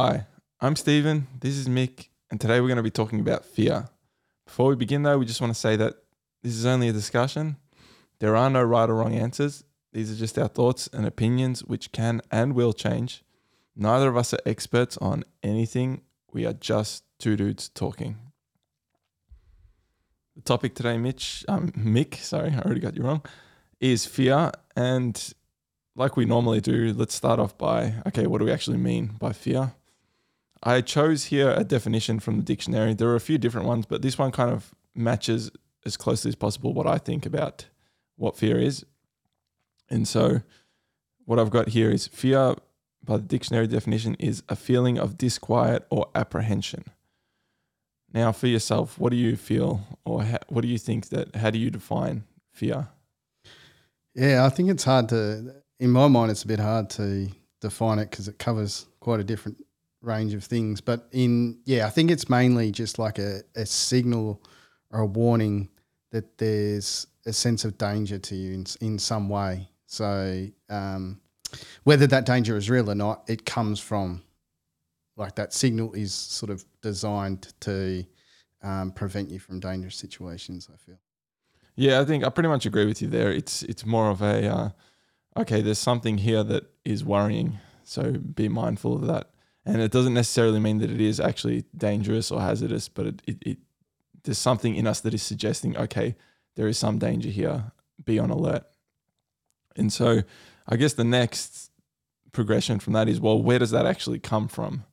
Hi, I'm Stephen. This is Mick, and today we're going to be talking about fear. Before we begin, though, we just want to say that this is only a discussion. There are no right or wrong answers. These are just our thoughts and opinions, which can and will change. Neither of us are experts on anything. We are just two dudes talking. The topic today, Mitch, um, Mick, sorry, I already got you wrong, is fear. And like we normally do, let's start off by okay, what do we actually mean by fear? I chose here a definition from the dictionary. There are a few different ones, but this one kind of matches as closely as possible what I think about what fear is. And so, what I've got here is fear, by the dictionary definition, is a feeling of disquiet or apprehension. Now, for yourself, what do you feel, or ha- what do you think that? How do you define fear? Yeah, I think it's hard to. In my mind, it's a bit hard to define it because it covers quite a different range of things. But in yeah, I think it's mainly just like a, a signal or a warning that there's a sense of danger to you in, in some way. So um, whether that danger is real or not, it comes from like that signal is sort of designed to um, prevent you from dangerous situations. I feel. Yeah, I think I pretty much agree with you there. It's it's more of a uh, okay. There's something here that is worrying, so be mindful of that. And it doesn't necessarily mean that it is actually dangerous or hazardous, but it, it, it there's something in us that is suggesting, okay, there is some danger here. Be on alert. And so, I guess the next progression from that is, well, where does that actually come from?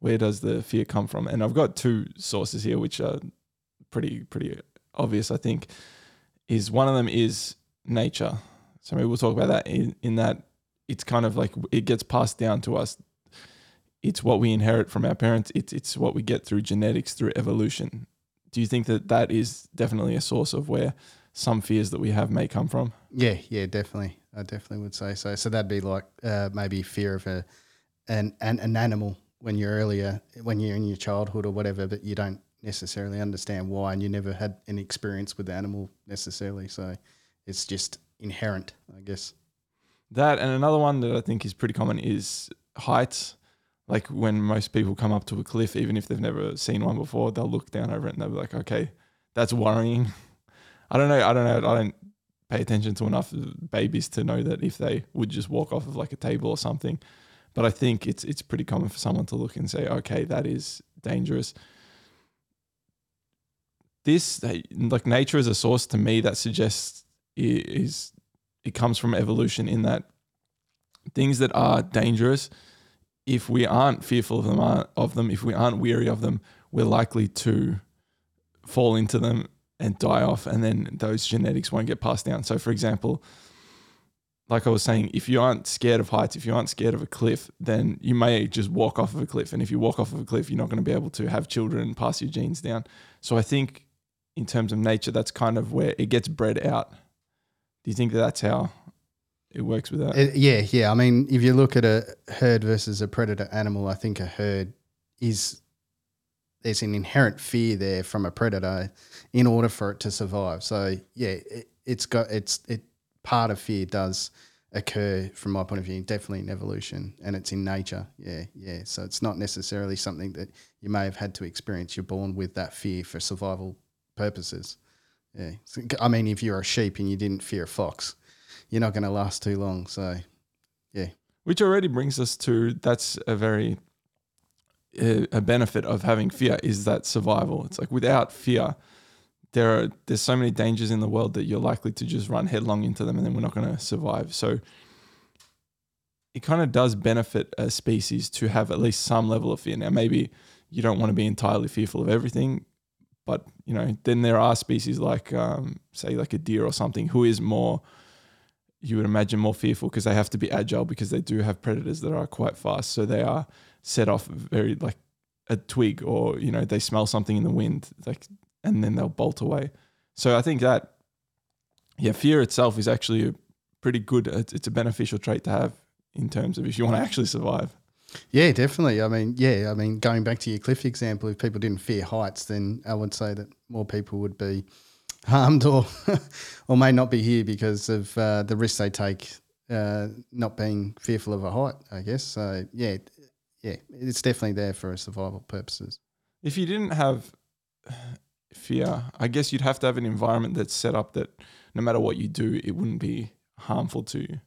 Where does the fear come from? And I've got two sources here, which are pretty pretty obvious. I think is one of them is nature. So maybe we'll talk about that in, in that it's kind of like it gets passed down to us. It's what we inherit from our parents. It's it's what we get through genetics, through evolution. Do you think that that is definitely a source of where some fears that we have may come from? Yeah, yeah, definitely. I definitely would say so. So that'd be like uh, maybe fear of a an, an an animal when you're earlier when you're in your childhood or whatever, but you don't necessarily understand why, and you never had an experience with the animal necessarily. So it's just inherent, I guess. That and another one that I think is pretty common is heights. Like when most people come up to a cliff, even if they've never seen one before, they'll look down over it and they'll be like, "Okay, that's worrying." I don't know. I don't know. I don't pay attention to enough babies to know that if they would just walk off of like a table or something. But I think it's it's pretty common for someone to look and say, "Okay, that is dangerous." this like nature is a source to me that suggests is it comes from evolution in that things that are dangerous if we aren't fearful of them uh, of them if we aren't weary of them we're likely to fall into them and die off and then those genetics won't get passed down so for example like I was saying, if you aren't scared of heights, if you aren't scared of a cliff, then you may just walk off of a cliff. And if you walk off of a cliff, you're not going to be able to have children and pass your genes down. So I think in terms of nature, that's kind of where it gets bred out. Do you think that that's how it works with that? It, yeah, yeah. I mean, if you look at a herd versus a predator animal, I think a herd is there's an inherent fear there from a predator in order for it to survive. So yeah, it, it's got it's it part of fear does occur from my point of view, definitely in evolution and it's in nature. Yeah, yeah. So it's not necessarily something that you may have had to experience. You're born with that fear for survival purposes. Yeah. So, I mean, if you're a sheep and you didn't fear a fox, you're not going to last too long. So, yeah. Which already brings us to that's a very a benefit of having fear is that survival. It's like without fear, there are there's so many dangers in the world that you're likely to just run headlong into them, and then we're not going to survive. So it kind of does benefit a species to have at least some level of fear. Now, maybe you don't want to be entirely fearful of everything. But you know, then there are species like, um, say, like a deer or something, who is more, you would imagine, more fearful because they have to be agile because they do have predators that are quite fast. So they are set off very like a twig, or you know, they smell something in the wind, like, and then they'll bolt away. So I think that, yeah, fear itself is actually a pretty good. It's a beneficial trait to have in terms of if you want to actually survive. Yeah, definitely. I mean, yeah, I mean, going back to your cliff example, if people didn't fear heights, then I would say that more people would be harmed or or may not be here because of uh, the risks they take, uh, not being fearful of a height. I guess. So yeah, yeah, it's definitely there for survival purposes. If you didn't have fear, I guess you'd have to have an environment that's set up that no matter what you do, it wouldn't be harmful to you.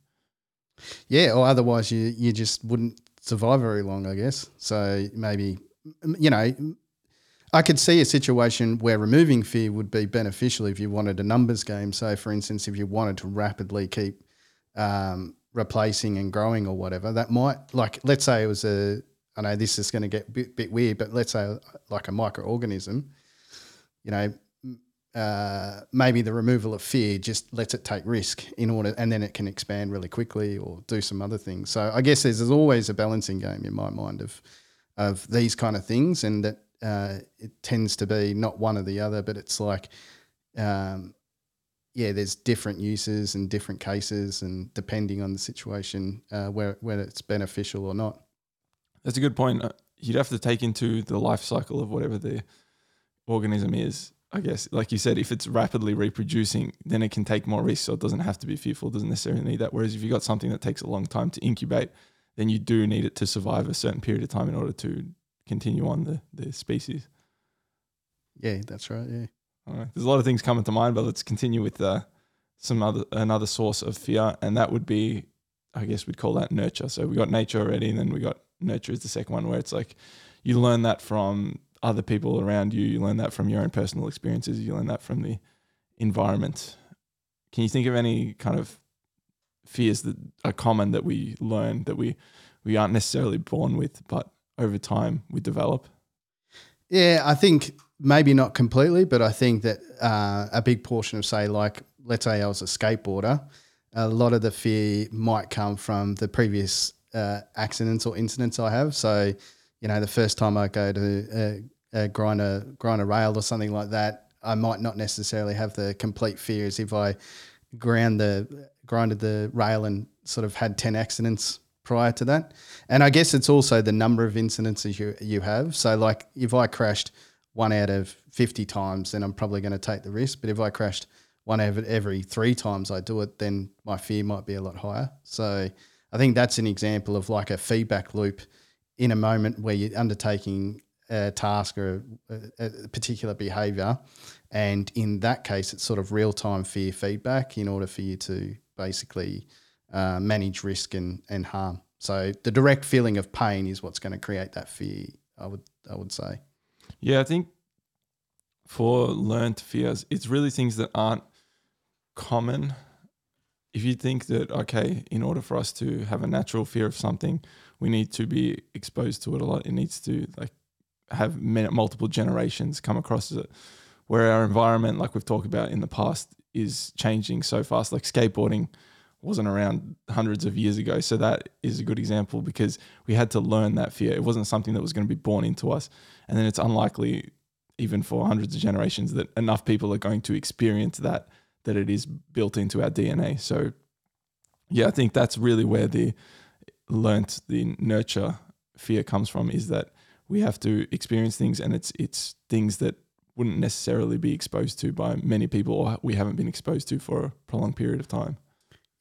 Yeah, or otherwise you you just wouldn't survive very long, I guess. So maybe you know, I could see a situation where removing fear would be beneficial if you wanted a numbers game. So, for instance, if you wanted to rapidly keep um, replacing and growing or whatever, that might like let's say it was a I know this is going to get a bit, bit weird, but let's say like a microorganism, you know, uh, maybe the removal of fear just lets it take risk in order, and then it can expand really quickly or do some other things. So I guess there's, there's always a balancing game in my mind of of these kind of things, and that uh, it tends to be not one or the other, but it's like, um, yeah, there's different uses and different cases, and depending on the situation, uh, where whether it's beneficial or not. That's a good point. Uh, you'd have to take into the life cycle of whatever the organism is. I guess, like you said, if it's rapidly reproducing, then it can take more risks. So it doesn't have to be fearful. It doesn't necessarily need that. Whereas if you've got something that takes a long time to incubate, then you do need it to survive a certain period of time in order to continue on the, the species. Yeah, that's right. Yeah. There's a lot of things coming to mind, but let's continue with uh, some other another source of fear, and that would be, I guess we'd call that nurture. So we got nature already, and then we got nurture is the second one, where it's like you learn that from other people around you, you learn that from your own personal experiences, you learn that from the environment. Can you think of any kind of fears that are common that we learn that we we aren't necessarily born with, but over time we develop? Yeah, I think maybe not completely, but I think that uh, a big portion of, say, like, let's say I was a skateboarder, a lot of the fear might come from the previous uh, accidents or incidents I have. So, you know, the first time I go to uh, uh, grind a grind a rail or something like that, I might not necessarily have the complete fear as if I ground the grinded the rail and sort of had ten accidents prior to that. And I guess it's also the number of incidences you you have. So like if I crashed one out of 50 times, then I'm probably going to take the risk. But if I crashed one out of every three times I do it, then my fear might be a lot higher. So I think that's an example of like a feedback loop in a moment where you're undertaking a task or a, a particular behavior. And in that case, it's sort of real time fear feedback in order for you to basically uh, manage risk and, and harm. So the direct feeling of pain is what's going to create that fear. I would I would say. Yeah, I think for learned fears, it's really things that aren't common. If you think that okay, in order for us to have a natural fear of something, we need to be exposed to it a lot. It needs to like have multiple generations come across it. Where our environment, like we've talked about in the past, is changing so fast. Like skateboarding wasn't around hundreds of years ago. So that is a good example because we had to learn that fear. It wasn't something that was going to be born into us. And then it's unlikely, even for hundreds of generations, that enough people are going to experience that, that it is built into our DNA. So, yeah, I think that's really where the learnt, the nurture fear comes from is that we have to experience things and it's it's things that wouldn't necessarily be exposed to by many people or we haven't been exposed to for a prolonged period of time.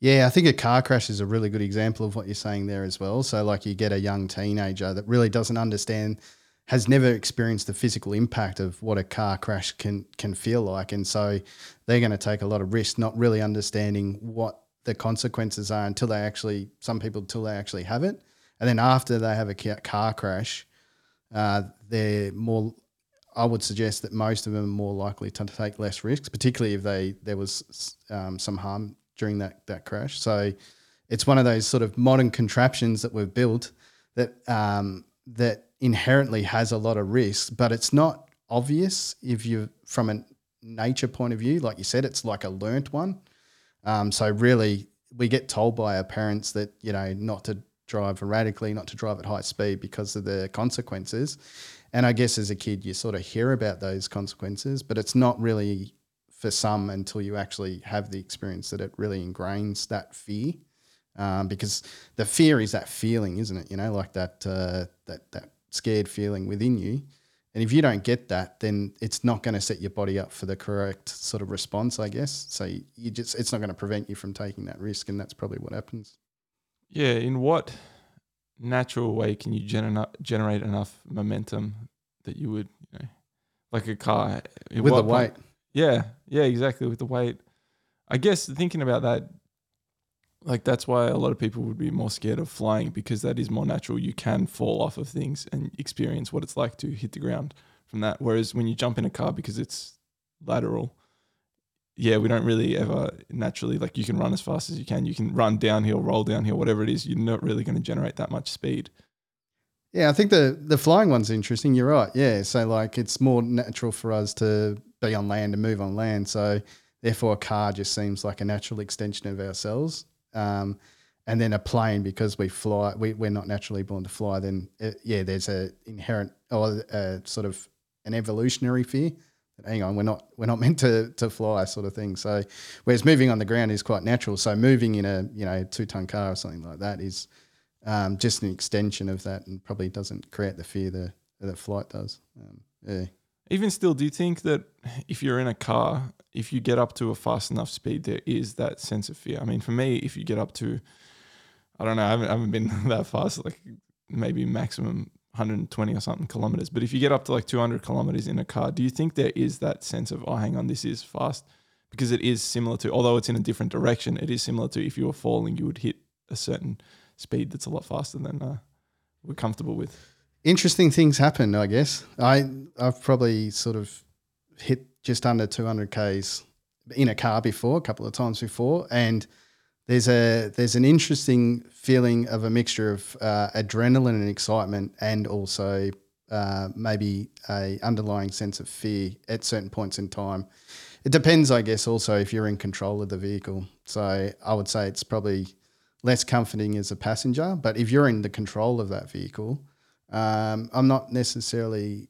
Yeah, I think a car crash is a really good example of what you're saying there as well. So, like, you get a young teenager that really doesn't understand, has never experienced the physical impact of what a car crash can can feel like, and so they're going to take a lot of risk, not really understanding what the consequences are until they actually, some people, until they actually have it, and then after they have a car crash, uh, they're more. I would suggest that most of them are more likely to take less risks, particularly if they there was um, some harm during that that crash. So it's one of those sort of modern contraptions that we've built that um, that inherently has a lot of risks, but it's not obvious if you from a nature point of view. Like you said, it's like a learnt one. Um, so really, we get told by our parents that you know not to drive erratically, not to drive at high speed because of the consequences. And I guess as a kid, you sort of hear about those consequences, but it's not really for some until you actually have the experience that it really ingrains that fear. Um, because the fear is that feeling, isn't it? You know, like that uh, that that scared feeling within you. And if you don't get that, then it's not going to set your body up for the correct sort of response, I guess. So you just it's not going to prevent you from taking that risk, and that's probably what happens. Yeah. In what natural way can you gener- generate enough momentum that you would, you know, like a car with the what weight. point- Yeah, yeah, exactly. With the weight, I guess thinking about that, like that's why a lot of people would be more scared of flying because that is more natural. You can fall off of things and experience what it's like to hit the ground from that. Whereas when you jump in a car because it's lateral, yeah, we don't really ever naturally like you can run as fast as you can. You can run downhill, roll downhill, whatever it is. You're not really going to generate that much speed. Yeah, I think the the flying one's interesting. You're right. Yeah, so like it's more natural for us to be on land and move on land. So therefore, a car just seems like a natural extension of ourselves. Um, and then a plane because we fly, we we're not naturally born to fly. Then uh, yeah, there's a inherent or a sort of an evolutionary fear. Hang on, we're not we're not meant to to fly, sort of thing. So whereas moving on the ground is quite natural. So moving in a you know two ton car or something like that is um, just an extension of that and probably doesn't create the fear that, that flight does. Um, yeah. Even still, do you think that if you're in a car, if you get up to a fast enough speed, there is that sense of fear? I mean, for me, if you get up to, I don't know, I haven't, I haven't been that fast, like maybe maximum 120 or something kilometers. But if you get up to like 200 kilometers in a car, do you think there is that sense of, oh, hang on, this is fast? Because it is similar to, although it's in a different direction, it is similar to if you were falling, you would hit a certain speed that's a lot faster than uh, we're comfortable with. Interesting things happen, I guess. I I've probably sort of hit just under 200 k's in a car before, a couple of times before, and there's a there's an interesting feeling of a mixture of uh, adrenaline and excitement, and also uh, maybe a underlying sense of fear at certain points in time. It depends, I guess, also if you're in control of the vehicle. So I would say it's probably less comforting as a passenger, but if you're in the control of that vehicle, um, I'm not necessarily.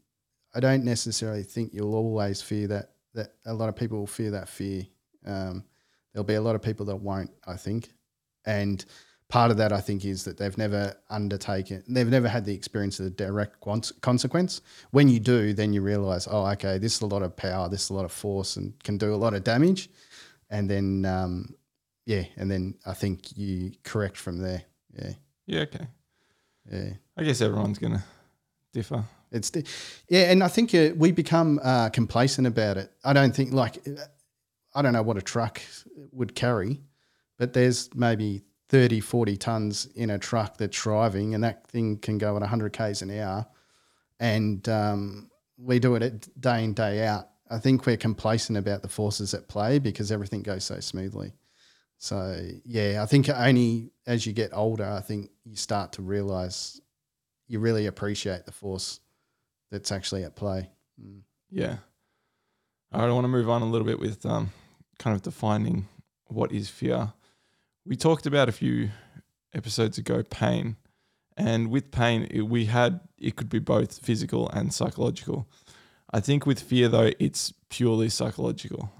I don't necessarily think you'll always fear that. That a lot of people will fear that fear. Um, there'll be a lot of people that won't. I think, and part of that I think is that they've never undertaken. They've never had the experience of the direct consequence. When you do, then you realize, oh, okay, this is a lot of power. This is a lot of force, and can do a lot of damage. And then, um, yeah, and then I think you correct from there. Yeah, Yeah, okay. Yeah. I guess everyone's going to differ. It's the, yeah, and I think uh, we become uh, complacent about it. I don't think like I don't know what a truck would carry, but there's maybe 30, 40 tons in a truck that's driving, and that thing can go at 100 k's an hour, and um, we do it day in day out. I think we're complacent about the forces at play because everything goes so smoothly. So yeah, I think only as you get older, I think you start to realize you really appreciate the force that's actually at play. Mm. Yeah. All right, I want to move on a little bit with um, kind of defining what is fear. We talked about a few episodes ago pain, and with pain, it, we had it could be both physical and psychological. I think with fear, though, it's purely psychological.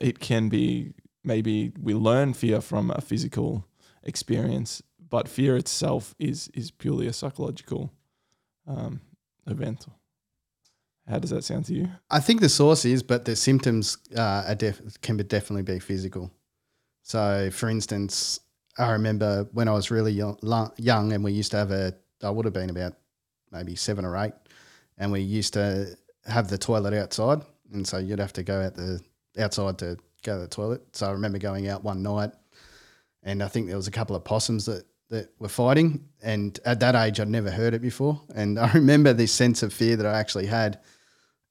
It can be maybe we learn fear from a physical experience, but fear itself is is purely a psychological um, event. How does that sound to you? I think the source is, but the symptoms uh, def- can be definitely be physical. So, for instance, I remember when I was really young, young, and we used to have a. I would have been about maybe seven or eight, and we used to have the toilet outside, and so you'd have to go out the outside to go to the toilet. So I remember going out one night, and I think there was a couple of possums that that were fighting, and at that age I'd never heard it before, and I remember this sense of fear that I actually had,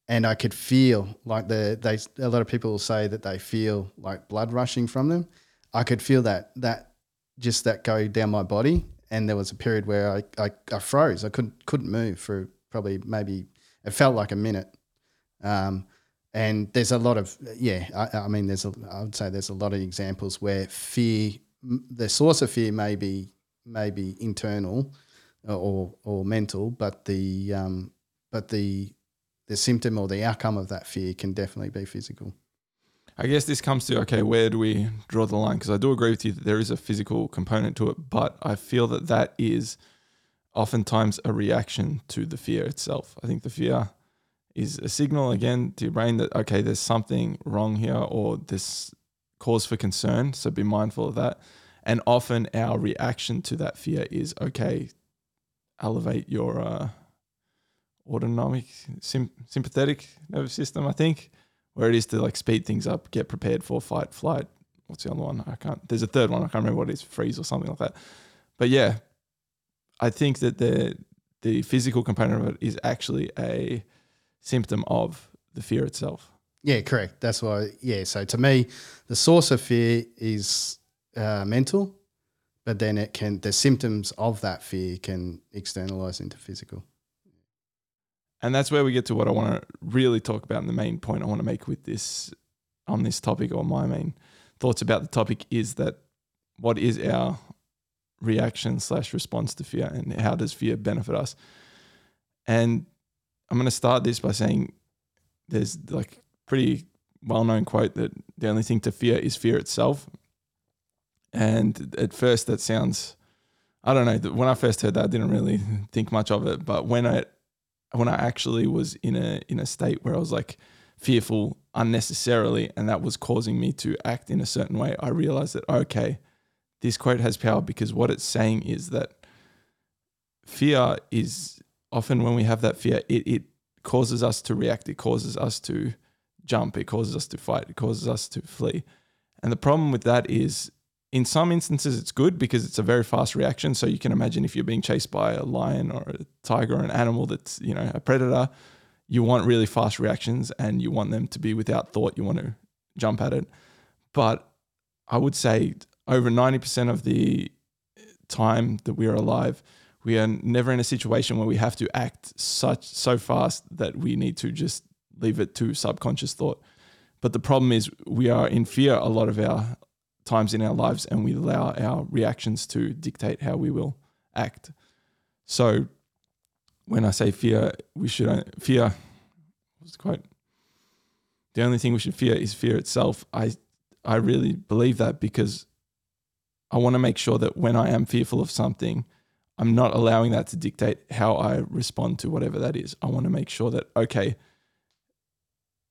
and I could feel like the they a lot of people say that they feel like blood rushing from them. I could feel that that just that go down my body, and there was a period where I I, I froze. I couldn't couldn't move for probably maybe it felt like a minute. Um, and there's a lot of yeah. I, I mean, there's a I would say there's a lot of examples where fear, the source of fear may be maybe internal or or mental, but the um, but the the symptom or the outcome of that fear can definitely be physical. I guess this comes to okay, where do we draw the line? Because I do agree with you that there is a physical component to it, but I feel that that is oftentimes a reaction to the fear itself. I think the fear is a signal again to your brain that okay, there's something wrong here or this cause for concern. So be mindful of that. And often our reaction to that fear is okay, elevate your uh, autonomic, sympathetic nervous system, I think, where it is to like speed things up, get prepared for fight, flight. What's the other one? I can't, there's a third one. I can't remember what it is, freeze or something like that. But yeah, I think that the, the physical component of it is actually a symptom of the fear itself. Yeah, correct. That's why. Yeah. So to me, the source of fear is uh, mental, but then it can the symptoms of that fear can externalize into physical. And that's where we get to what I want to really talk about. And the main point I want to make with this on this topic, or my main thoughts about the topic, is that what is our reaction slash response to fear, and how does fear benefit us? And I'm going to start this by saying there's like pretty well known quote that the only thing to fear is fear itself. And at first, that sounds, I don't know. When I first heard that, I didn't really think much of it. But when I, when I actually was in a in a state where I was like fearful unnecessarily, and that was causing me to act in a certain way, I realized that okay, this quote has power because what it's saying is that fear is often when we have that fear, it it causes us to react. It causes us to jump. It causes us to fight. It causes us to flee. And the problem with that is, in some instances, it's good because it's a very fast reaction. So you can imagine if you're being chased by a lion or a tiger or an animal that's, you know, a predator, you want really fast reactions and you want them to be without thought. You want to jump at it. But I would say over 90% of the time that we're alive, we are never in a situation where we have to act such so fast that we need to just leave it to subconscious thought. But the problem is we are in fear a lot of our times in our lives and we allow our reactions to dictate how we will act. So when I say fear, we should fear what's the quote? The only thing we should fear is fear itself. I I really believe that because I want to make sure that when I am fearful of something, I'm not allowing that to dictate how I respond to whatever that is. I want to make sure that okay,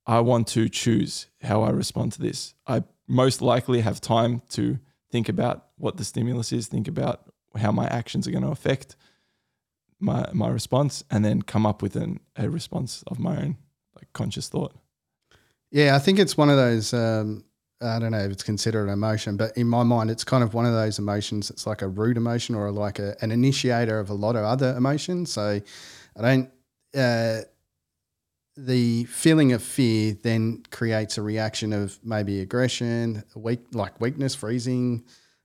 I want to choose how I respond to this. I most likely have time to think about what the stimulus is, think about how my actions are going to affect my my response, and then come up with an, a response of my own, like conscious thought. Yeah, I think it's one of those. Um, I don't know if it's considered an emotion, but in my mind, it's kind of one of those emotions. It's like a root emotion or like a, an initiator of a lot of other emotions. So I don't. Uh, the feeling of fear then creates a reaction of maybe aggression, weak, like weakness, freezing,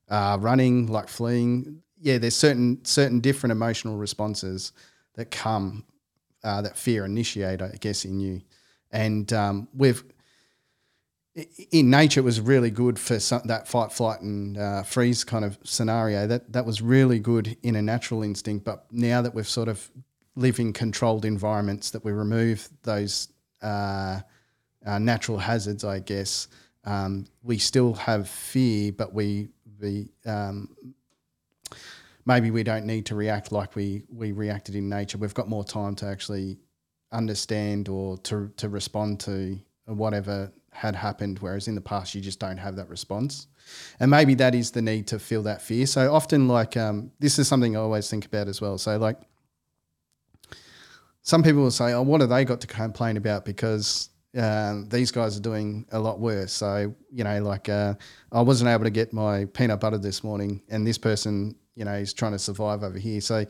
uh, running, like fleeing. Yeah, there's certain certain different emotional responses that come uh, that fear initiate, I guess, in you. And um, we've in nature, it was really good for some, that fight, flight, and uh, freeze kind of scenario. That that was really good in a natural instinct. But now that we've sort of live in controlled environments, that we remove those uh, uh, natural hazards, I guess, um, we still have fear, but we, we um, maybe we don't need to react like we, we reacted in nature. We've got more time to actually understand or to, to respond to whatever had happened, whereas in the past you just don't have that response. And maybe that is the need to feel that fear. So often, like, um, this is something I always think about as well. So, like, some people will say, "Oh, what have they got to complain about?" Because um, these guys are doing a lot worse. So you know, like uh, I wasn't able to get my peanut butter this morning, and this person, you know, is trying to survive over here. So,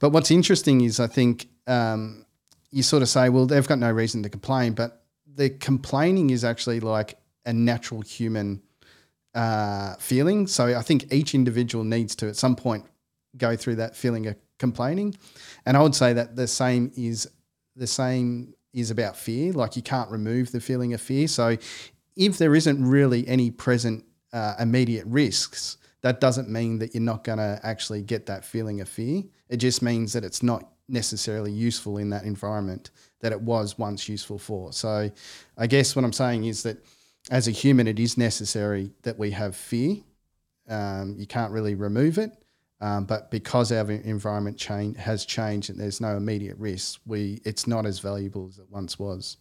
but what's interesting is I think um, you sort of say, well, they've got no reason to complain, but the complaining is actually like a natural human uh, feeling. So I think each individual needs to at some point go through that feeling of complaining. And I would say that the same is the same is about fear. Like you can't remove the feeling of fear. So if there isn't really any present uh, immediate risks, that doesn't mean that you're not going to actually get that feeling of fear. It just means that it's not necessarily useful in that environment that it was once useful for. So I guess what I'm saying is that as a human, it is necessary that we have fear. Um, you can't really remove it. Um, but because our environment change has changed and there's no immediate risk, we it's not as valuable as it once was,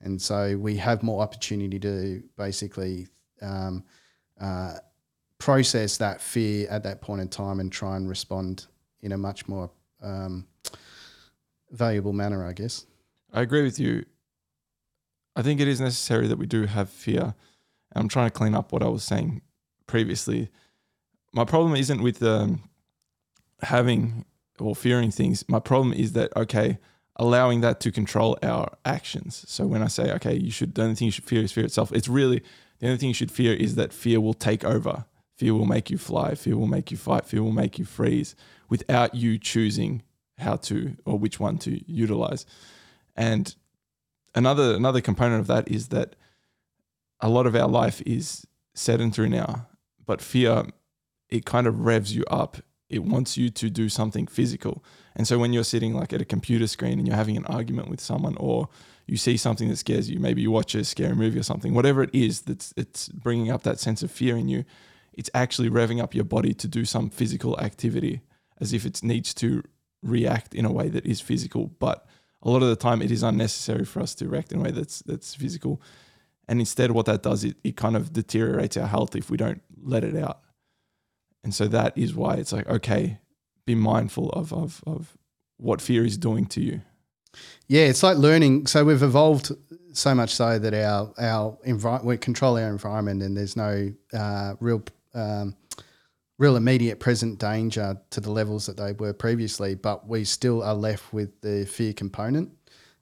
and so we have more opportunity to basically um, uh, process that fear at that point in time and try and respond in a much more um, valuable manner, I guess. I agree with you. I think it is necessary that we do have fear. I'm trying to clean up what I was saying previously. My problem isn't with um, having or fearing things. My problem is that, okay, allowing that to control our actions. So when I say, okay, you should, the only thing you should fear is fear itself, it's really the only thing you should fear is that fear will take over. Fear will make you fly. Fear will make you fight. Fear will make you freeze without you choosing how to or which one to utilize. And another another component of that is that a lot of our life is sedentary now, but fear it kind of revs you up. It wants you to do something physical. And so when you're sitting like at a computer screen and you're having an argument with someone or you see something that scares you, maybe you watch a scary movie or something, whatever it is that's it's bringing up that sense of fear in you, it's actually revving up your body to do some physical activity as if it needs to react in a way that is physical. But a lot of the time, it is unnecessary for us to react in a way that's that's physical. And instead, what that does, it, it kind of deteriorates our health if we don't let it out. And so that is why it's like, okay, be mindful of, of, of what fear is doing to you. Yeah, it's like learning. So we've evolved so much so that our our envi- we control our environment, and there's no uh, real um, real immediate present danger to the levels that they were previously, but we still are left with the fear component.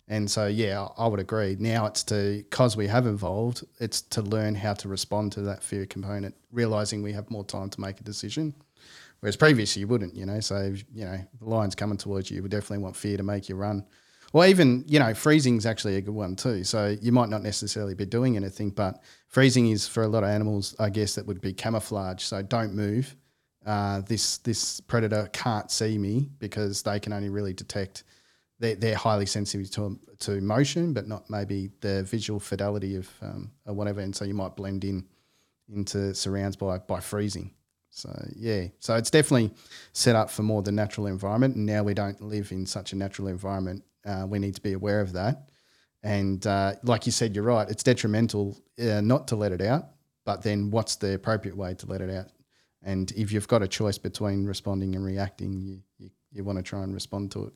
And so, yeah, I would agree. Now it's to, because we have evolved, it's to learn how to respond to that fear component, realizing we have more time to make a decision. Whereas previously you wouldn't, you know. So, you know, the lion's coming towards you, you definitely want fear to make you run. Or even, you know, freezing is actually a good one too. So you might not necessarily be doing anything, but freezing is for a lot of animals, I guess, that would be camouflage. So don't move uh, this this predator can't see me because they can only really detect they're, they're highly sensitive to to motion, but not maybe the visual fidelity of um, or whatever. And so you might blend in into surrounds by by freezing. So yeah, so it's definitely set up for more the natural environment. And now we don't live in such a natural environment. Uh, we need to be aware of that. And uh, like you said, you're right. It's detrimental uh, not to let it out. But then, what's the appropriate way to let it out? And if you've got a choice between responding and reacting, you, you, you want to try and respond to it.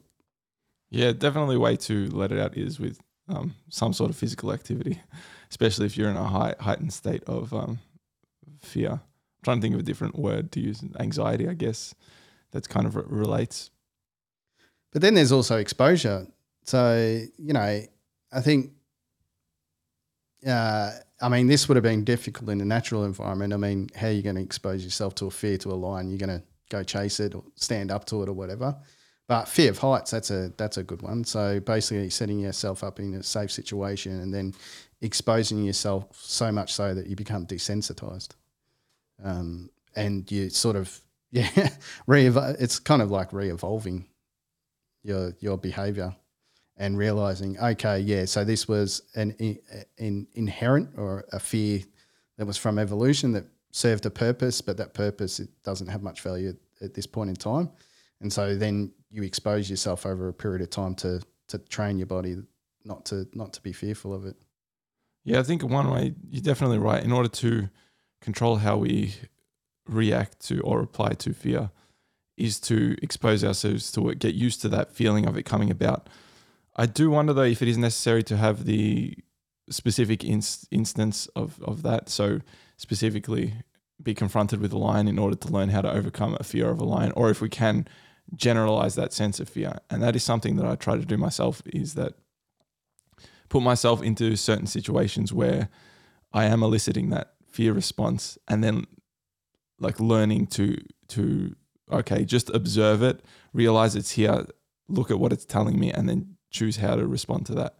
Yeah, definitely a way to let it out is with um, some sort of physical activity, especially if you're in a high, heightened state of um, fear. I'm trying to think of a different word to use. Anxiety, I guess, that's kind of relates. But then there's also exposure. So, you know, I think uh, I mean, this would have been difficult in a natural environment. I mean, how are you going to expose yourself to a fear to a lion? You're going to go chase it or stand up to it or whatever. But fear of heights, that's a that's a good one. So basically, setting yourself up in a safe situation and then exposing yourself so much so that you become desensitized, um, and you sort of yeah, re it's kind of like re-evolving your your behavior and realizing, okay, yeah, so this was an, an inherent or a fear that was from evolution that served a purpose, but that purpose it doesn't have much value at, this point in time. And so then you expose yourself over a period of time to to train your body not to not to be fearful of it. Yeah, I think one way you're definitely right. In order to control how we react to or reply to fear, is to expose ourselves to it, get used to that feeling of it coming about I do wonder though if it is necessary to have the specific inst- instance of, of that. So specifically be confronted with a lion in order to learn how to overcome a fear of a lion, or if we can generalize that sense of fear. And that is something that I try to do myself is that put myself into certain situations where I am eliciting that fear response and then like learning to to okay, just observe it, realize it's here, look at what it's telling me, and then choose how to respond to that.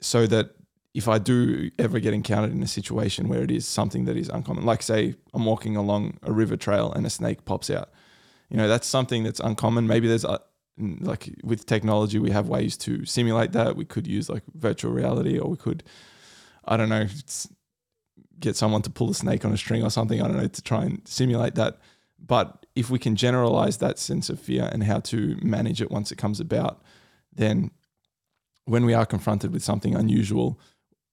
So that if I do ever get encountered in a situation where it is something that is uncommon, like say I'm walking along a river trail and a snake pops out, you know, that's something that's uncommon. Maybe there's a, like with technology, we have ways to simulate that. We could use like virtual reality, or we could, I don't know, get someone to pull a snake on a string or something. I don't know to try and simulate that. But if we can generalize that sense of fear and how to manage it once it comes about, then when we are confronted with something unusual,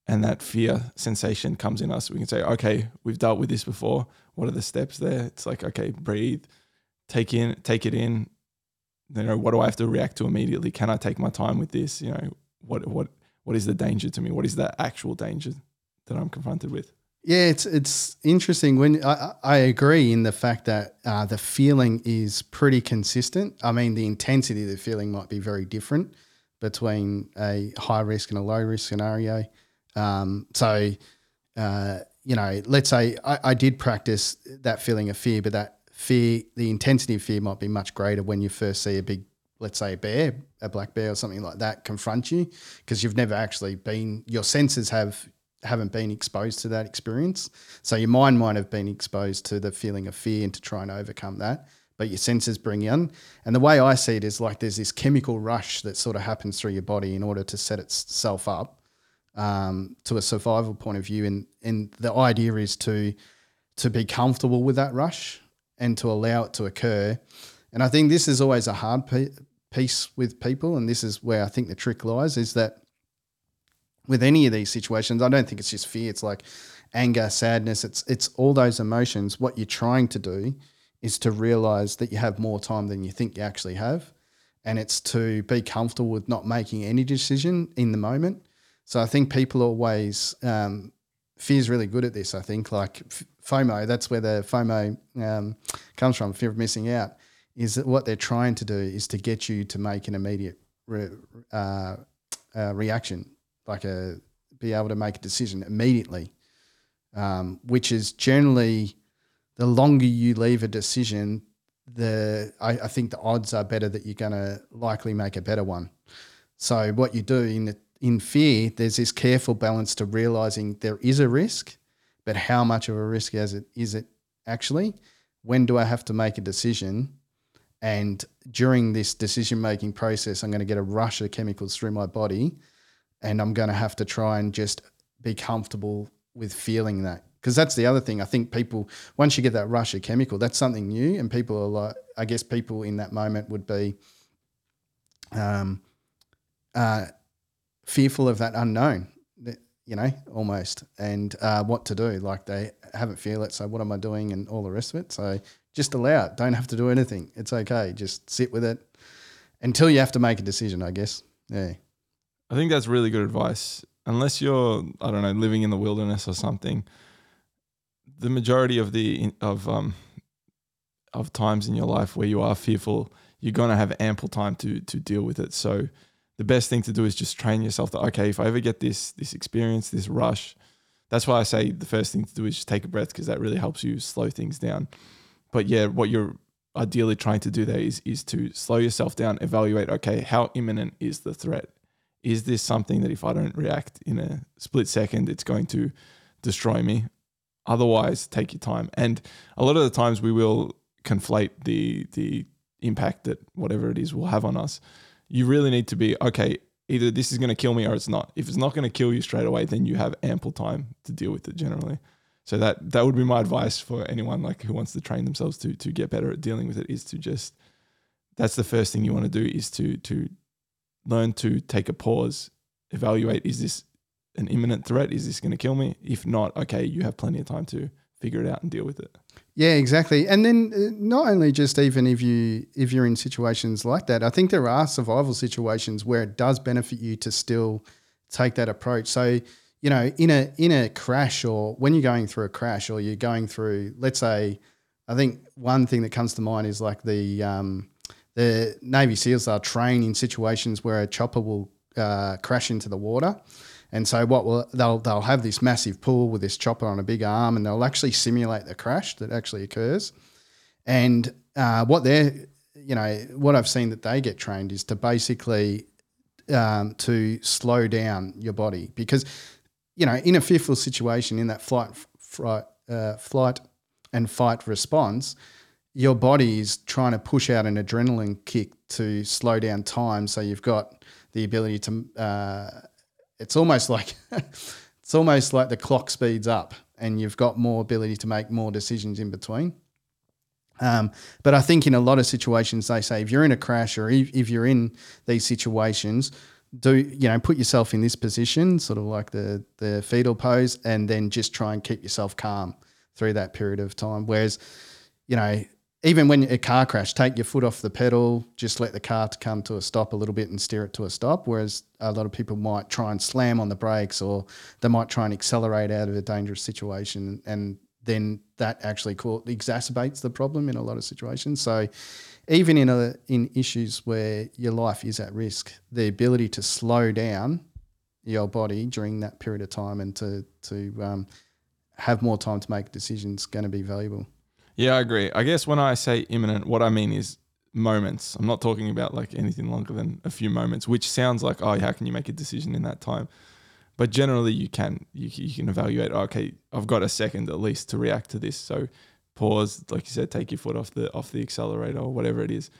and that fear sensation comes in us, we can say, okay, we've dealt with this before. What are the steps there? It's like, okay, breathe, take in, take it in. You know, what do I have to react to immediately? Can I take my time with this? You know, what what what is the danger to me? What is the actual danger that I'm confronted with? Yeah, it's it's interesting when I, I agree in the fact that uh, the feeling is pretty consistent. I mean, the intensity of the feeling might be very different between a high risk and a low risk scenario. Um, so, uh, you know, let's say I, I did practice that feeling of fear, but that fear, the intensity of fear might be much greater when you first see a big, let's say a bear, a black bear or something like that confront you because you've never actually been, your senses have haven't been exposed to that experience. So your mind might have been exposed to the feeling of fear and to try and overcome that, but your senses bring in. And the way I see it is like there's this chemical rush that sort of happens through your body in order to set itself up um, to a survival point of view. And and the idea is to to be comfortable with that rush and to allow it to occur. And I think this is always a hard piece with people, and this is where I think the trick lies: is that with any of these situations, I don't think it's just fear. It's like anger, sadness. It's it's all those emotions. What you're trying to do is to realize that you have more time than you think you actually have, and it's to be comfortable with not making any decision in the moment. So I think people always um, fear is really good at this. I think like FOMO. That's where the FOMO um, comes from. Fear of missing out is that what they're trying to do is to get you to make an immediate re, uh, uh, reaction like a be able to make a decision immediately, um, which is generally the longer you leave a decision, the I, I think the odds are better that you're going to likely make a better one. So what you do in the, in fear, there's this careful balance to realizing there is a risk, but how much of a risk is it is it actually? When do I have to make a decision? And during this decision making process, I'm going to get a rush of chemicals through my body and I'm going to have to try and just be comfortable with feeling that because that's the other thing. I think people once you get that rush of chemical, that's something new, and people are like, I guess people in that moment would be, um, uh, fearful of that unknown, you know, almost, and uh, what to do. Like they haven't feel it, so what am I doing, and all the rest of it. So just allow it. Don't have to do anything. It's okay. Just sit with it until you have to make a decision. I guess. Yeah. I think that's really good advice. Unless you're, I don't know, living in the wilderness or something, the majority of the of um of times in your life where you are fearful, you're gonna have ample time to to deal with it. So the best thing to do is just train yourself that okay, if I ever get this this experience, this rush, that's why I say the first thing to do is just take a breath because that really helps you slow things down. But yeah, what you're ideally trying to do there is is to slow yourself down, evaluate okay, how imminent is the threat? Is this something that if I don't react in a split second, it's going to destroy me? Otherwise, take your time. And a lot of the times we will conflate the the impact that whatever it is will have on us. You really need to be okay. Either this is going to kill me or it's not. If it's not going to kill you straight away, then you have ample time to deal with it. Generally, so that that would be my advice for anyone like who wants to train themselves to to get better at dealing with it. Is to just that's the first thing you want to do is to to learn to take a pause, evaluate is this an imminent threat? Is this going to kill me? If not, okay, you have plenty of time to figure it out and deal with it. Yeah, exactly. And then uh, not only just even if you if you're in situations like that, I think there are survival situations where it does benefit you to still take that approach. So, you know, in a in a crash or when you're going through a crash or you're going through, let's say, I think one thing that comes to mind is like the um, the Navy SEALs are trained in situations where a chopper will uh, crash into the water. And so what will they'll they'll have this massive pool with this chopper on a big arm, and they'll actually simulate the crash that actually occurs. And uh, what they're you know what I've seen that they get trained is to basically um, to slow down your body because you know in a fearful situation in that flight flight uh, flight and fight response your body is trying to push out an adrenaline kick to slow down time. So you've got the ability to. Uh, it's almost like it's almost like the clock speeds up, and you've got more ability to make more decisions in between. Um, but I think in a lot of situations, they say if you're in a crash or if, if you're in these situations, do you know put yourself in this position, sort of like the the fetal pose, and then just try and keep yourself calm through that period of time. Whereas, you know, even when a car crash, take your foot off the pedal, just let the car to come to a stop a little bit and steer it to a stop. Whereas a lot of people might try and slam on the brakes or they might try and accelerate out of a dangerous situation. And then that actually exacerbates the problem in a lot of situations. So even in a, in issues where your life is at risk, the ability to slow down your body during that period of time and to to um, have more time to make decisions is going to be valuable. Yeah, I agree. I guess when I say imminent, what I mean is moments. I'm not talking about like anything longer than a few moments, which sounds like, oh, how can you make a decision in that time? But generally, you can you, you can evaluate. Okay, I've got a second at least to react to this. So pause, like you said, take your foot off the off the accelerator or whatever it is.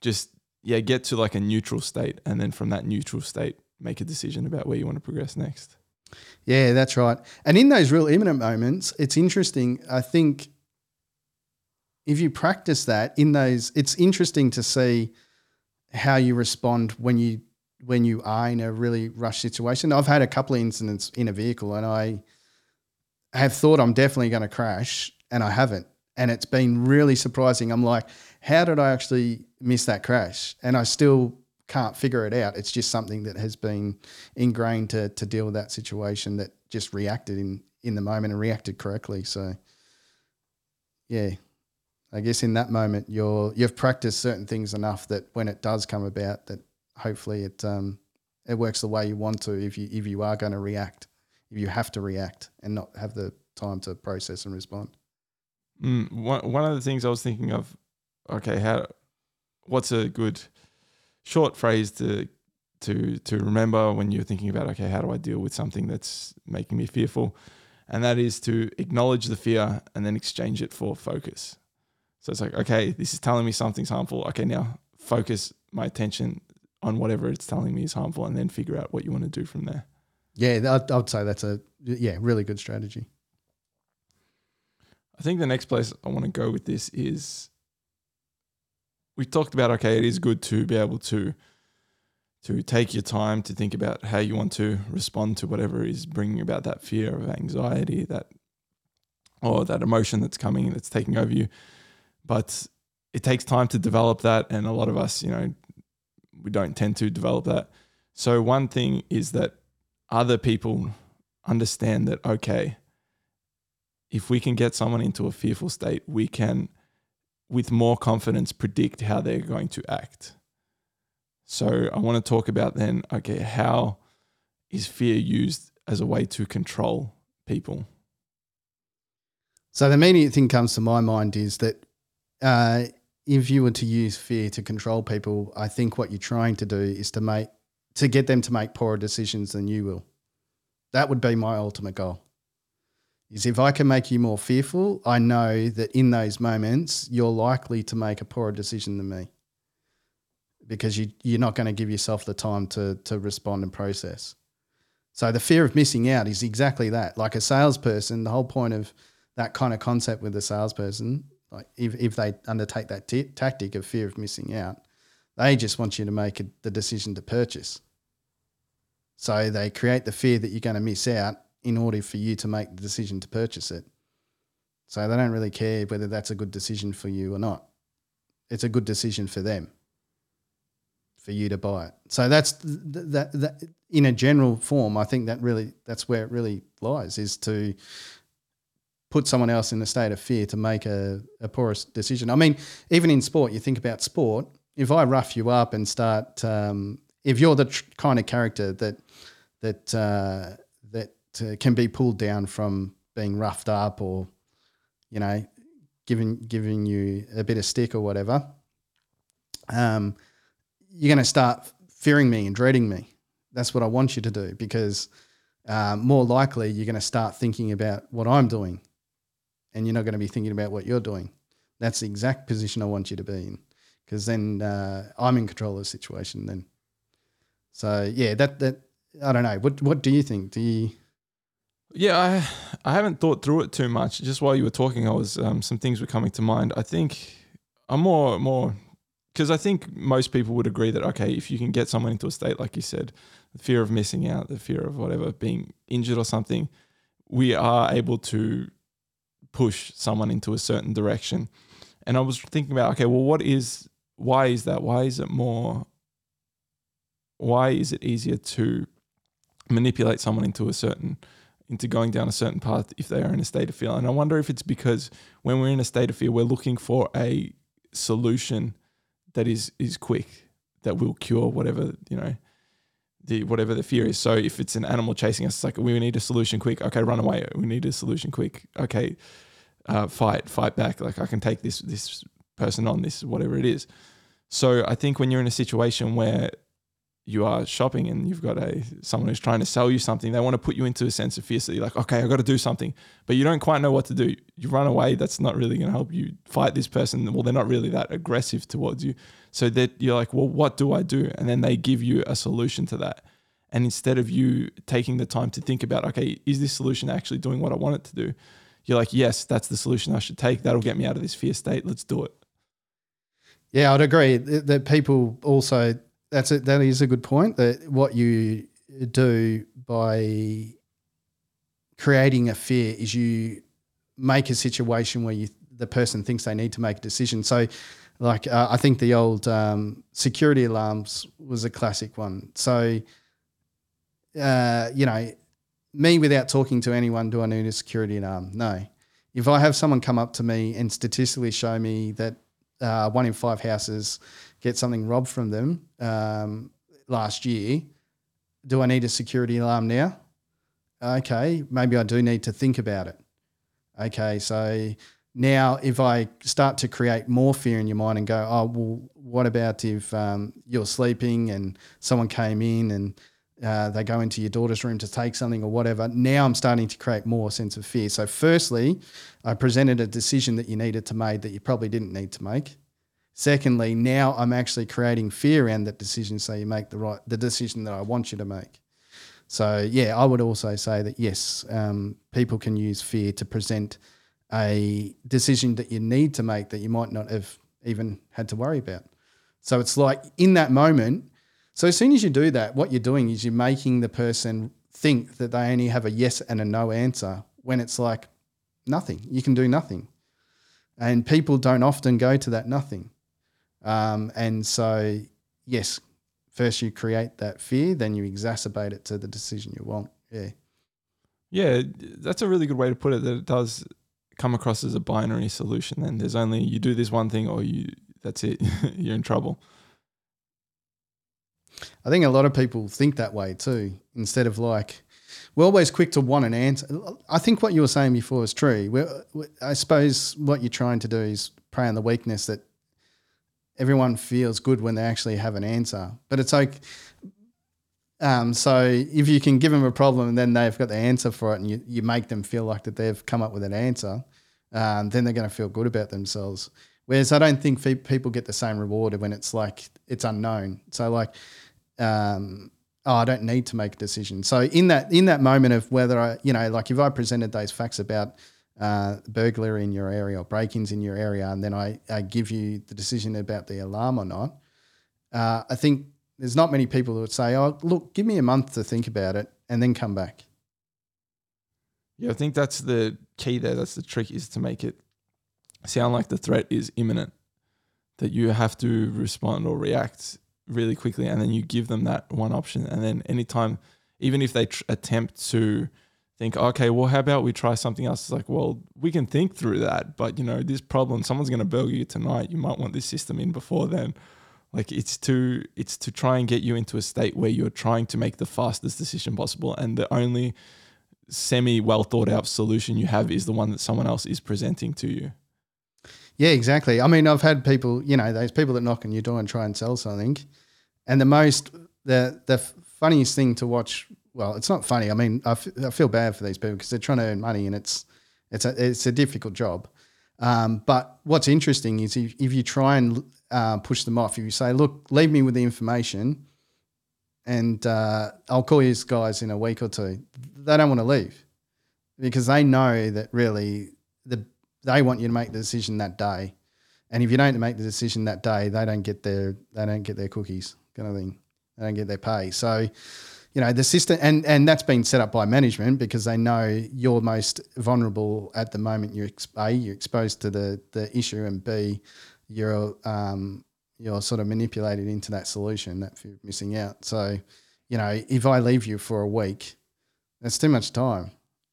Just yeah, get to like a neutral state, and then from that neutral state, make a decision about where you want to progress next. Yeah, that's right. And in those real imminent moments, it's interesting. I think if you practice that in those, it's interesting to see how you respond when you when you are in a really rush situation. I've had a couple of incidents in a vehicle, and I have thought I'm definitely going to crash, and I haven't. And it's been really surprising. I'm like, how did I actually miss that crash? And I still can't figure it out. It's just something that has been ingrained to to deal with that situation that just reacted in in the moment and reacted correctly. So yeah. I guess in that moment you're you've practiced certain things enough that when it does come about that hopefully it um it works the way you want to if you if you are going to react. If you have to react and not have the time to process and respond. Mm, one one of the things I was thinking of, okay, how what's a good short phrase to to to remember when you're thinking about okay how do I deal with something that's making me fearful and that is to acknowledge the fear and then exchange it for focus so it's like okay this is telling me something's harmful. Okay now focus my attention on whatever it's telling me is harmful and then figure out what you want to do from there. Yeah I'd, I'd say that's a yeah really good strategy. I think the next place I want to go with this is we've talked about okay, it is good to be able to to take your time to think about how you want to respond to whatever is bringing about that fear of anxiety, that or that emotion that's coming and that's taking over you. But it takes time to develop that, and a lot of us, you know, we don't tend to develop that. So one thing is that other people understand that okay, if we can get someone into a fearful state, we can with more confidence predict how they're going to act. So I want to talk about then, okay, how is fear used as a way to control people? So the immediate thing comes to my mind is that uh, if you were to use fear to control people, I think what you're trying to do is to make to get them to make poorer decisions than you will. That would be my ultimate goal is if I can make you more fearful, I know that in those moments you're likely to make a poorer decision than me because you, you're not going to give yourself the time to, to respond and process. So the fear of missing out is exactly that. Like a salesperson, the whole point of that kind of concept with a salesperson, like if, if they undertake that t- tactic of fear of missing out, they just want you to make a, the decision to purchase. So they create the fear that you're going to miss out in order for you to make the decision to purchase it. So they don't really care whether that's a good decision for you or not. It's a good decision for them, for you to buy it. So that's that, that in a general form. I think that really that's where it really lies is to put someone else in a state of fear to make a, a porous decision. I mean, even in sport, you think about sport. If I rough you up and start, um, if you're the tr- kind of character that that uh, to, can be pulled down from being roughed up or, you know, giving giving you a bit of stick or whatever, um, you're going to start fearing me and dreading me. That's what I want you to do because uh, more likely you're going to start thinking about what I'm doing, and you're not going to be thinking about what you're doing. That's the exact position I want you to be in because then uh, I'm in control of the situation. Then, so yeah, that that I don't know. What what do you think? Do you yeah, I I haven't thought through it too much. Just while you were talking, I was um, some things were coming to mind. I think I'm more more because I think most people would agree that okay, if you can get someone into a state like you said, the fear of missing out, the fear of whatever being injured or something, we are able to push someone into a certain direction. And I was thinking about okay, well, what is why is that? Why is it more? Why is it easier to manipulate someone into a certain into going down a certain path if they are in a state of fear? And I wonder if it's because when we're in a state of fear, we're looking for a solution that is is quick that will cure whatever you know the whatever the fear is. So if it's an animal chasing us, it's like we need a solution quick. Okay, run away. We need a solution quick. Okay, uh, fight, fight back. Like I can take this this person on this whatever it is. So I think when you're in a situation where you are shopping and you've got a someone who's trying to sell you something, they want to put you into a sense of fear. So you're like, okay, I got to do something, but you don't quite know what to do. You run away. That's not really going to help you fight this person. Well, they're not really that aggressive towards you. So that you're like, well, what do I do? And then they give you a solution to that. And instead of you taking the time to think about, okay, is this solution actually doing what I want it to do? You're like, yes, that's the solution I should take. That'll get me out of this fear state. Let's do it. Yeah, I'd agree that people also that's it. That is a good point. That what you do by creating a fear is you make a situation where you the person thinks they need to make a decision. So, like uh, I think the old um, security alarms was a classic one. So, uh, you know, me without talking to anyone, do I need a security alarm? No. If I have someone come up to me and statistically show me that uh, one in five houses get something robbed from them um, last year, do I need a security alarm now? Okay, maybe I do need to think about it. Okay, so now if I start to create more fear in your mind and go, oh, well, what about if um, you're sleeping and someone came in and uh, they go into your daughter's room to take something or whatever. Now I'm starting to create more sense of fear. So, firstly, I presented a decision that you needed to make that you probably didn't need to make. Secondly, now I'm actually creating fear around that decision, so you make the right the decision that I want you to make. So yeah, I would also say that yes, um, people can use fear to present a decision that you need to make that you might not have even had to worry about. So it's like in that moment. So as soon as you do that, what you're doing is you're making the person think that they only have a yes and a no answer when it's like nothing. You can do nothing. And people don't often go to that nothing. Um, and so, yes, first you create that fear, then you exacerbate it to the decision you want. Yeah. Yeah, that's a really good way to put it. That it does come across as a binary solution. Then there's only you do this one thing, or you that's it. You're in trouble. I think a lot of people think that way too. Instead of like, we're always quick to want an answer. I think what you were saying before is true. We're, I suppose what you're trying to do is prey on the weakness that everyone feels good when they actually have an answer. But it's like, um, so if you can give them a problem and then they've got the answer for it, and you, you make them feel like that they've come up with an answer, um, then they're going to feel good about themselves. Whereas I don't think people get the same reward when it's like it's unknown. So like, um, oh, I don't need to make a decision. So in that in that moment of whether I, you know, like if I presented those facts about uh, burglary in your area or break-ins in your area, and then I, I give you the decision about the alarm or not, uh, I think there's not many people who would say, "Oh, look, give me a month to think about it and then come back." Yeah, I think that's the key there. That's the trick is to make it sound like the threat is imminent, that you have to respond or react really quickly, and then you give them that one option, and then anytime, even if they tr- attempt to think, okay, well, how about we try something else? It's like, well, we can think through that, but you know, this problem, someone's going to burgle you tonight. You might want this system in before then. Like it's to it's to try and get you into a state where you're trying to make the fastest decision possible, and the only semi well thought out solution you have is the one that someone else is presenting to you. Yeah, exactly. I mean, I've had people, you know, those people that knock on your door and try and sell something, and the most the the funniest thing to watch well, it's not funny. I mean, I, f- I feel bad for these people because they're trying to earn money and it's it's a it's a difficult job. Um, but what's interesting is if, if you try and uh, push them off, if you say, "Look, leave me with the information, and uh, I'll call you guys in a week or two," they don't want to leave because they know that really the they want you to make the decision that day, And if you don't make the decision that day, they don't get their they don't get their cookies kind of thing. They don't get their pay. So, you know, the system and and that's been set up by management because they know you're most vulnerable at the moment. You're a you're exposed to the the issue, and b you're um, you're sort of manipulated into that solution that you're missing out. So, you know, if I leave you for a week, that's too much time.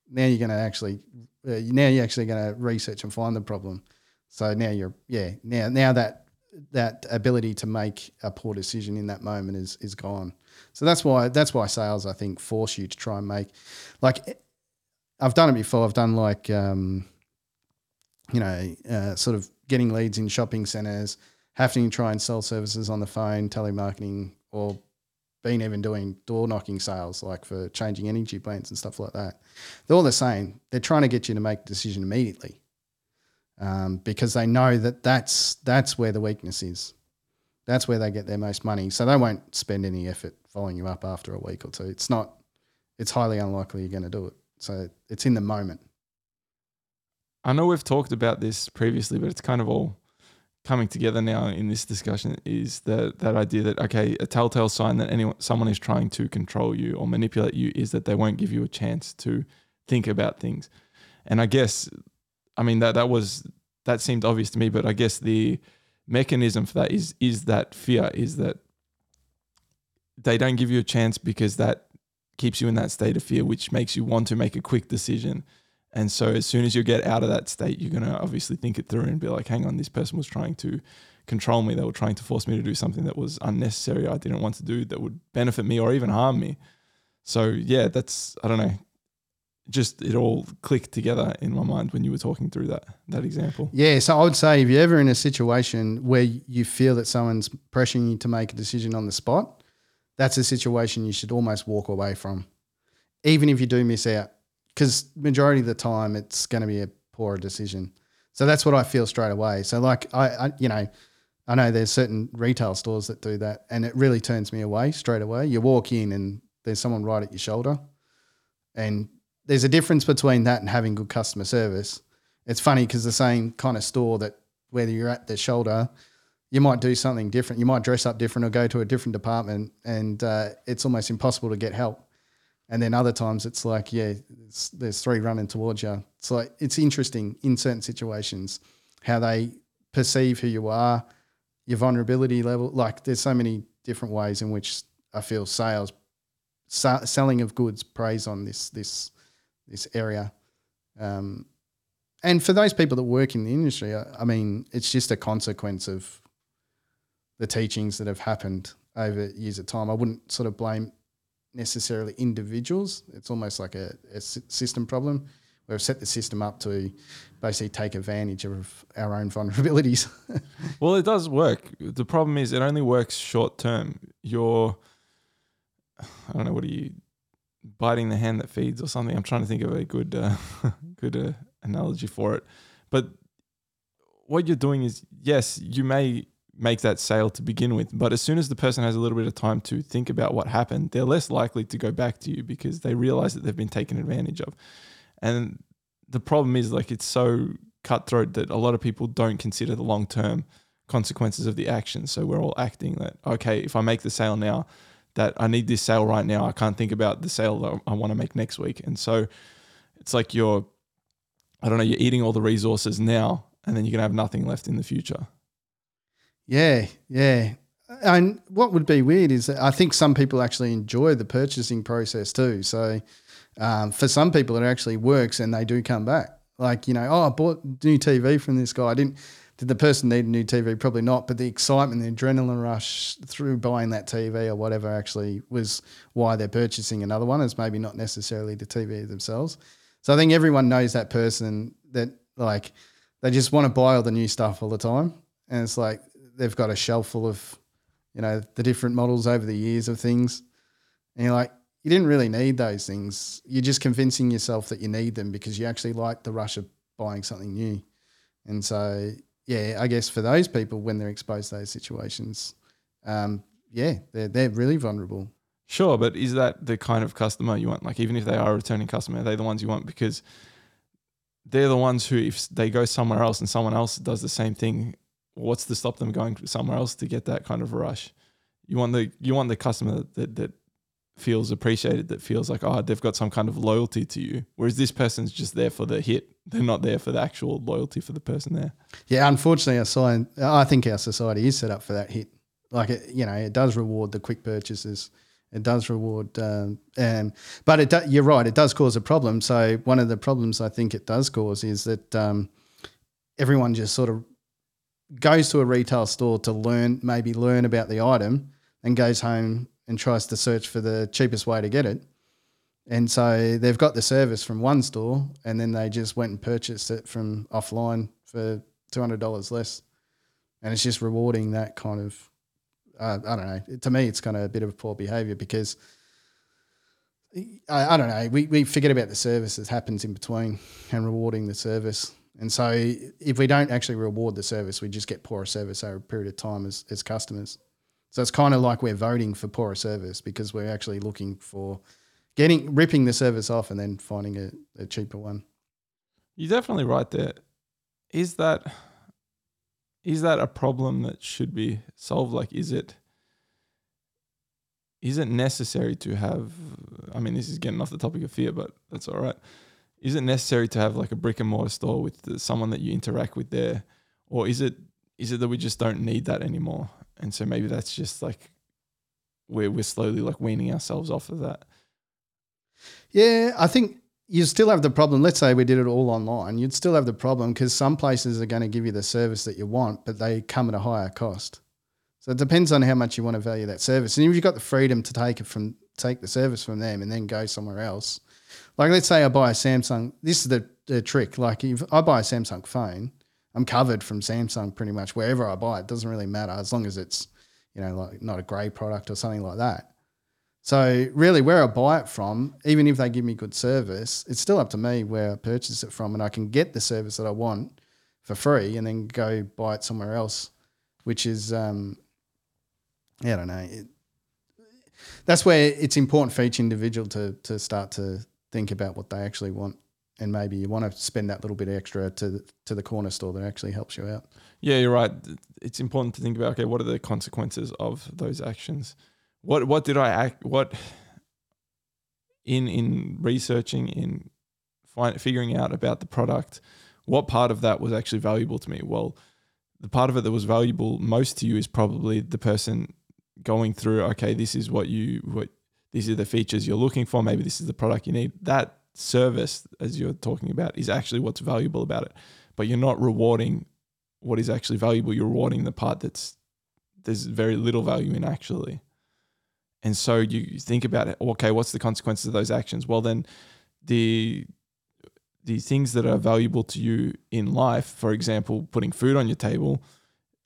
Now you're going to actually, uh, now you're actually going to research and find the problem. So now you're, yeah, now now that that ability to make a poor decision in that moment is is gone. So that's why that's why sales I think force you to try and make, like, I've done it before. I've done like, um, you know, uh, sort of getting leads in shopping centers, having to try and sell services on the phone, telemarketing, or been even doing door knocking sales, like for changing energy plans and stuff like that. They're all the same. They're trying to get you to make a decision immediately um, because they know that that's that's where the weakness is. That's where they get their most money. So they won't spend any effort following you up after a week or two. It's not. It's highly unlikely you're going to do it. So it's in the moment. I know we've talked about this previously, but it's kind of all coming together now in this discussion is that that idea that okay, a telltale sign that anyone someone is trying to control you or manipulate you is that they won't give you a chance to think about things. And I guess I mean that that was that seemed obvious to me, but I guess the mechanism for that is is that fear is that they don't give you a chance because that keeps you in that state of fear, which makes you want to make a quick decision and so as soon as you get out of that state, you're to obviously think it through and be like, hang on, this person was trying to control me. They were trying to force me to do something that was unnecessary. I didn't want to do that would benefit me or even harm me. So yeah, that's, I don't know, just it all clicked together in my mind when you were talking through that that example. Yeah, so I would say if you're ever in a situation where you feel that someone's pressuring you to make a decision on the spot, that's a situation you should almost walk away from, even if you do miss out because majority of the time it's going to be a poor decision. So that's what I feel straight away. So like I, I, you know, I know there's certain retail stores that do that, and it really turns me away straight away. You walk in and there's someone right at your shoulder, and there's a difference between that and having good customer service. It's funny because the same kind of store that whether you're at the shoulder, you might do something different. You might dress up different or go to a different department, and uh, it's almost impossible to get help. And then other times it's like, yeah, it's, there's three running towards you. It's like it's interesting in certain situations how they perceive who you are, your vulnerability level. Like there's so many different ways in which I feel sales, sa- selling of goods preys on this this this area. Um, and for those people that work in the industry, I, I mean, it's just a consequence of the teachings that have happened over years of time. I wouldn't sort of blame necessarily individuals. It's almost like a, a system problem. We've set the system up to basically take advantage of our own vulnerabilities. well, it does work. The problem is it only works short term. You're, I don't know, what are you, biting the hand that feeds or something? I'm trying to think of a good, uh, good uh, analogy for it. But what you're doing is, yes, you may make that sale to begin with. But as soon as the person has a little bit of time to think about what happened, they're less likely to go back to you because they realize that they've been taken advantage of. And the problem is like it's so cutthroat that a lot of people don't consider the long term consequences of the action. So we're all acting that, okay, if I make the sale now, that I need this sale right now. I can't think about the sale that I want to make next week. And so it's like you're, I don't know, you're eating all the resources now and then you're going to have nothing left in the future. Yeah, yeah. And what would be weird is I think some people actually enjoy the purchasing process too. So um, for some people, it actually works and they do come back. Like, you know, oh, I bought new TV from this guy. I didn't, did the person need a new TV? Probably not. But the excitement, the adrenaline rush through buying that TV or whatever actually was why they're purchasing another one. It's maybe not necessarily the TV themselves. So I think everyone knows that person that like they just want to buy all the new stuff all the time. And it's like they've got a shelf full of, you know, the different models over the years of things. And you're like, you didn't really need those things. You're just convincing yourself that you need them because you actually like the rush of buying something new. And so, yeah, I guess for those people, when they're exposed to those situations, um, yeah, they're, they're really vulnerable. Sure, but is that the kind of customer you want? Like, even if they are a returning customer, are they the ones you want? Because they're the ones who, if they go somewhere else and someone else does the same thing, what's to stop them going somewhere else to get that kind of rush? You want the you want the customer that that feels appreciated, that feels like oh they've got some kind of loyalty to you. Whereas this person's just there for the hit. They're not there for the actual loyalty for the person there. Yeah, unfortunately, our sign, I think our society is set up for that hit. Like it, you know, it does reward the quick purchases. It does reward, um, and but it do, you're right. It does cause a problem. So one of the problems I think it does cause is that um, everyone just sort of goes to a retail store to learn, maybe learn about the item, and goes home and tries to search for the cheapest way to get it. And so they've got the service from one store, and then they just went and purchased it from offline for two hundred dollars less, and it's just rewarding that kind of. Uh, I don't know. To me, it's kind of a bit of poor behaviour because I, I don't know. We we forget about the service that happens in between and rewarding the service. And so, if we don't actually reward the service, we just get poorer service over a period of time as, as customers. So it's kind of like we're voting for poorer service because we're actually looking for getting ripping the service off and then finding a, a cheaper one. You're definitely right there. Is that is that a problem that should be solved? Like, is it is it necessary to have? I mean, this is getting off the topic of fear, but that's all right. Is it necessary to have like a brick and mortar store with someone that you interact with there, or is it is it that we just don't need that anymore? And so maybe that's just like we're we're slowly like weaning ourselves off of that. Yeah, I think you still have the problem. Let's say we did it all online, you'd still have the problem because some places are going to give you the service that you want, but they come at a higher cost. So it depends on how much you want to value that service. And if you've got the freedom to take it from take the service from them and then go somewhere else, like let's say I buy a Samsung. This is the, the trick. Like if I buy a Samsung phone, I'm covered from Samsung pretty much wherever I buy. It doesn't really matter as long as it's you know like not a grey product or something like that. So really, where I buy it from, even if they give me good service, it's still up to me where I purchase it from, and I can get the service that I want for free, and then go buy it somewhere else, which is, um, yeah, I don't know. It, that's where it's important for each individual to to start to think about what they actually want, and maybe you want to spend that little bit extra to the, to the corner store that actually helps you out. Yeah, you're right. It's important to think about okay, what are the consequences of those actions? what what did I act what in in researching in find, figuring out about the product what part of that was actually valuable to me well the part of it that was valuable most to you is probably the person going through okay this is what you what these are the features you're looking for maybe this is the product you need that service as you're talking about is actually what's valuable about it. But you're not rewarding what is actually valuable. You're rewarding the part that's there's very little value in actually. And so you think about it, okay, what's the consequences of those actions? Well, then the the things that are valuable to you in life, for example, putting food on your table,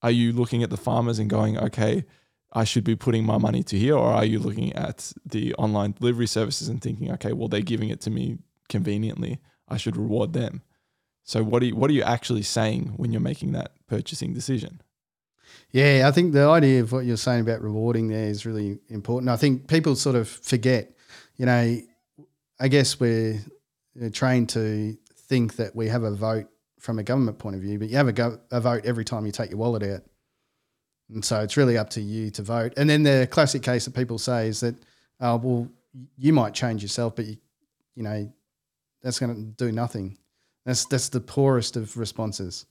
are you looking at the farmers and going, okay, I should be putting my money to here? Or are you looking at the online delivery services and thinking, okay, well, they're giving it to me conveniently. I should reward them. So what are you, what are you actually saying when you're making that purchasing decision? Yeah, I think the idea of what you're saying about rewarding there is really important. I think people sort of forget, you know, I guess we're trained to think that we have a vote from a government point of view, but you have a, go- a vote every time you take your wallet out. And so it's really up to you to vote. And then the classic case that people say is that, oh, well, you might change yourself, but you, you know, that's going to do nothing. That's that's the poorest of responses.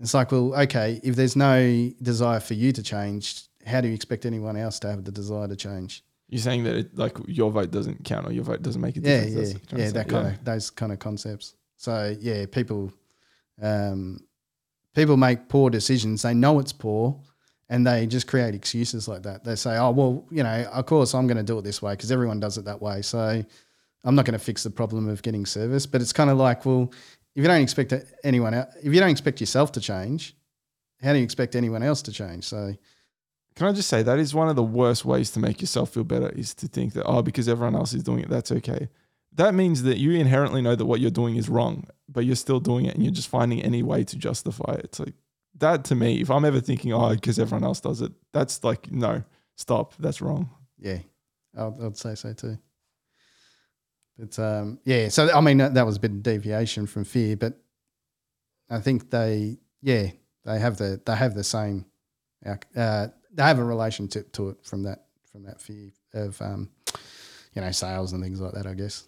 It's like, well, okay, if there's no desire for you to change, how do you expect anyone else to have the desire to change? You're saying that it, like your vote doesn't count or your vote doesn't make a yeah, difference. Yeah, yeah, that kind yeah. of those kind of concepts. So yeah, people, um, people make poor decisions. They know it's poor, and they just create excuses like that. They say, "Oh well, you know, of course I'm going to do it this way because everyone does it that way." So I'm not going to fix the problem of getting service. But it's kind of like, well, if you don't expect anyone if you don't expect yourself to change, how do you expect anyone else to change? So, can I just say that is one of the worst ways to make yourself feel better is to think that oh because everyone else is doing it that's okay. That means that you inherently know that what you're doing is wrong, but you're still doing it and you're just finding any way to justify it. It's like that to me. If I'm ever thinking oh because everyone else does it, that's like no stop. That's wrong. Yeah, I'll, I'd say so too. But um, yeah, so I mean that, that was a bit of deviation from fear, but I think they yeah they have the they have the same. Uh, they have a relationship to it from that from that fear of um, you know sales and things like that. I guess.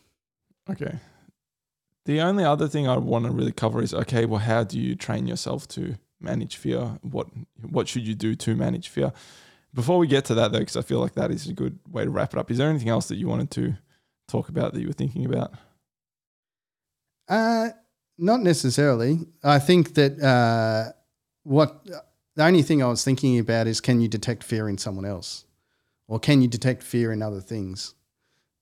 Okay. The only other thing I want to really cover is okay. Well, how do you train yourself to manage fear? What what should you do to manage fear? Before we get to that, though, because I feel like that is a good way to wrap it up. Is there anything else that you wanted to talk about that you were thinking about? Uh, not necessarily. I think that uh, what the only thing I was thinking about is can you detect fear in someone else, or can you detect fear in other things?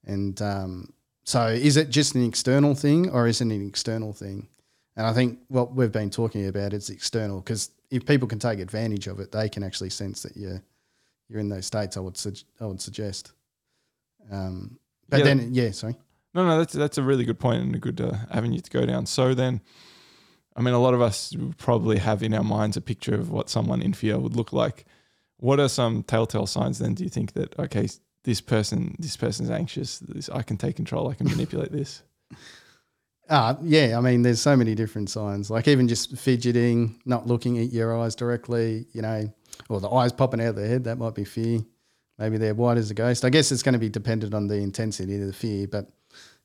And um, so, is it just an external thing, or is it an external thing? And I think what we've been talking about is external because if people can take advantage of it, they can actually sense that you're you're in those states. I would su- I would suggest. Um, but Yeah. then, yeah, sorry. No, no, that's that's a really good point and a good uh, avenue to go down. So then, I mean, a lot of us probably have in our minds a picture of what someone in fear would look like. What are some telltale signs then? Do you think that okay, this person, this person's anxious. This, I can take control. I can manipulate this. Uh, yeah, I mean, there's so many different signs, like even just fidgeting, not looking at your eyes directly, you know, or the eyes popping out of their head, that might be fear. Maybe they're white as a ghost. I guess it's going to be dependent on the intensity of the fear, but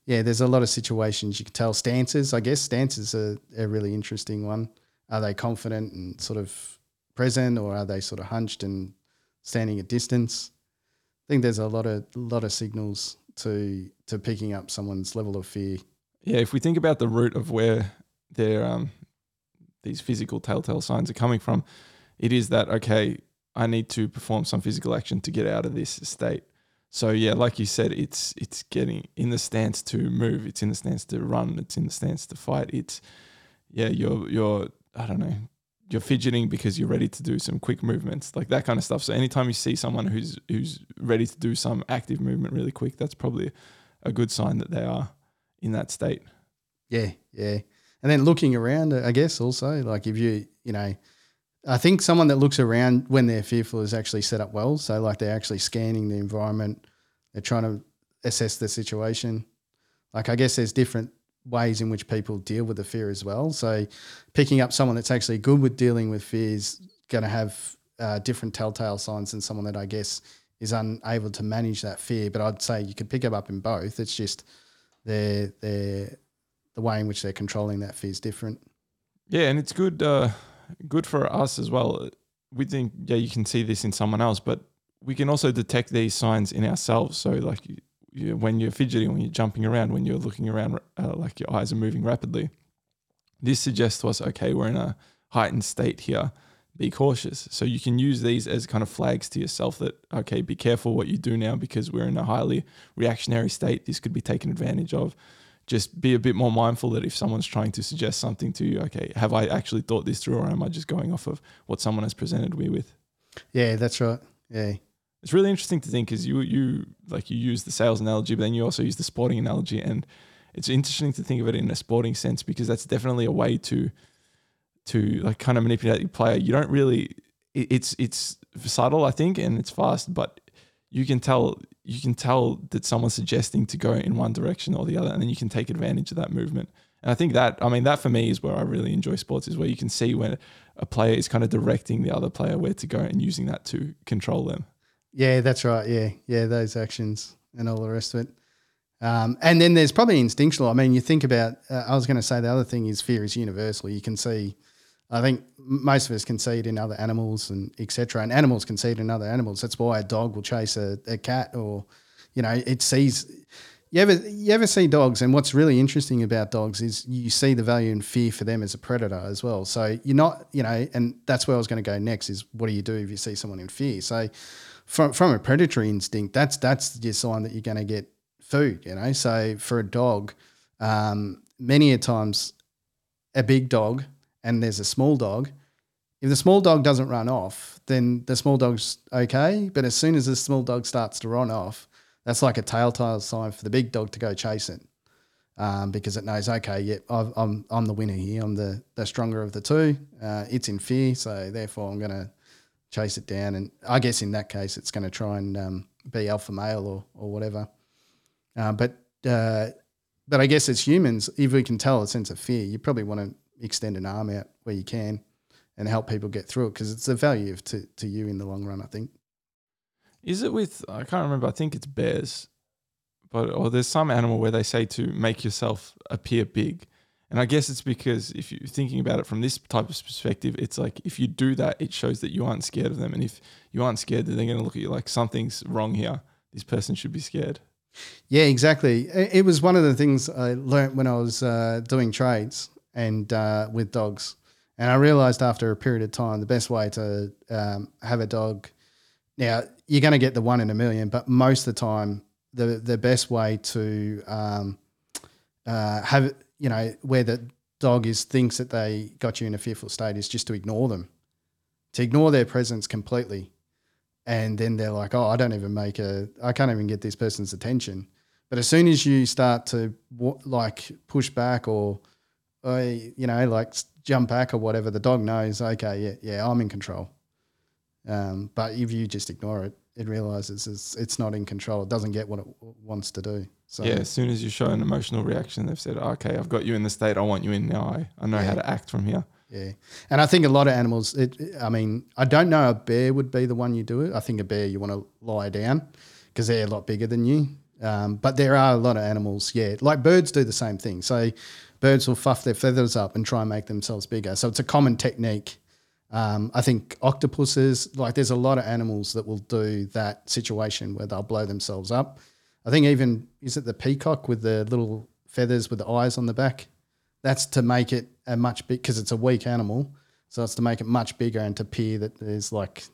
yeah, there's a lot of situations you can tell. Stances, I guess, stances are a really interesting one. Are they confident and sort of present, or are they sort of hunched and standing at distance? I think there's a lot of lot of signals to to picking up someone's level of fear. Yeah, if we think about the root of where their um, these physical telltale signs are coming from, it is that okay, I need to perform some physical action to get out of this state. So yeah, like you said, it's it's getting in the stance to move, it's in the stance to run, it's in the stance to fight. It's yeah, you're you're I don't know, you're fidgeting because you're ready to do some quick movements, like that kind of stuff. So anytime you see someone who's who's ready to do some active movement really quick, that's probably a good sign that they are in that state. Yeah, yeah. And then looking around, I guess also like if you, you know, I think someone that looks around when they're fearful is actually set up well. So like they're actually scanning the environment, they're trying to assess the situation. Like I guess there's different ways in which people deal with the fear as well. So picking up someone that's actually good with dealing with fear is going to have uh, different telltale signs than someone that I guess is unable to manage that fear. But I'd say you could pick up in both. It's just they're they're the way in which they're controlling that fear is different. Yeah, and it's good uh, good for us as well. We think yeah, you can see this in someone else, but we can also detect these signs in ourselves. So like you, you, when you're fidgeting, when you're jumping around, when you're looking around, uh, like your eyes are moving rapidly, this suggests to us, okay, we're in a heightened state here. Be cautious. So you can use these as kind of flags to yourself that okay, be careful what you do now because we're in a highly reactionary state. This could be taken advantage of just be a bit more mindful that if someone's trying to suggest something to you, okay, have I actually thought this through or am I just going off of what someone has presented me with? Yeah, that's right. Yeah. It's really interesting to think because you you like you use the sales analogy, but then you also use the sporting analogy, and it's interesting to think of it in a sporting sense because that's definitely a way to to like kind of manipulate your player. You don't really it's it's subtle, I think, and it's fast, but you can tell you can tell that someone's suggesting to go in one direction or the other, and then you can take advantage of that movement. And I think that I mean that for me is where I really enjoy sports is where you can see when a player is kind of directing the other player where to go and using that to control them. Yeah, that's right. Yeah, yeah, those actions and all the rest of it. Um, and then there's probably instinctual. I mean, you think about. Uh, I was going to say the other thing is fear is universal. You can see. I think most of us can see it in other animals and etc. And animals can see it in other animals. That's why a dog will chase a, a cat, or you know, it sees. You ever you ever see dogs? And what's really interesting about dogs is you see the value and fear for them as a predator as well. So you're not, you know, and that's where I was going to go next. Is what do you do if you see someone in fear? So from from a predatory instinct, that's that's your sign that you're going to get food. You know, so for a dog, um, many a times, a big dog and there's a small dog. If the small dog doesn't run off, then the small dog's okay. But as soon as the small dog starts to run off, that's like a telltale sign for the big dog to go chase it, um, because it knows, okay, yeah, I've, I'm I'm the winner here. I'm the the stronger of the two. Uh, it's in fear, so therefore I'm going to chase it down. And I guess in that case, it's going to try and um, be alpha male or or whatever. Uh, but uh, but I guess as humans, if we can tell a sense of fear, you probably want to extend an arm out where you can and help people get through it because it's a value to to you in the long run. I think. Is it with I can't remember. I think it's bears, but or there's some animal where they say to make yourself appear big, and I guess it's because if you're thinking about it from this type of perspective, it's like if you do that, it shows that you aren't scared of them, and if you aren't scared, then they're going to look at you like something's wrong here. This person should be scared. Yeah, exactly. It it was one of the things I learned when I was uh, doing trades and uh, with dogs. And I realized after a period of time, the best way to um, have a dog. Now you're going to get the one in a million, but most of the time, the the best way to um, uh, have you know where the dog is thinks that they got you in a fearful state is just to ignore them, to ignore their presence completely, and then they're like, oh, I don't even make a, I can't even get this person's attention. But as soon as you start to like push back or, or you know, like jump back or whatever, the dog knows, okay, yeah, yeah, I'm in control. Um, but if you just ignore it, it realizes it's, it's not in control. It doesn't get what it w- wants to do. So yeah, as soon as you show an emotional reaction, they've said, "Okay, I've got you in the state I want you in now. I, I know how to act from here." Yeah, and I think a lot of animals. It, I mean, I don't know a bear would be the one you do it. I think a bear you want to lie down because they're a lot bigger than you. Um, but there are a lot of animals, yeah, like birds do the same thing. So birds will fuff their feathers up and try and make themselves bigger. So it's a common technique. Um, I think octopuses, like there's a lot of animals that will do that situation where they'll blow themselves up. I think even is it the peacock with the little feathers with the eyes on the back? That's to make it a much big because it's a weak animal, so it's to make it much bigger and to appear that there's like,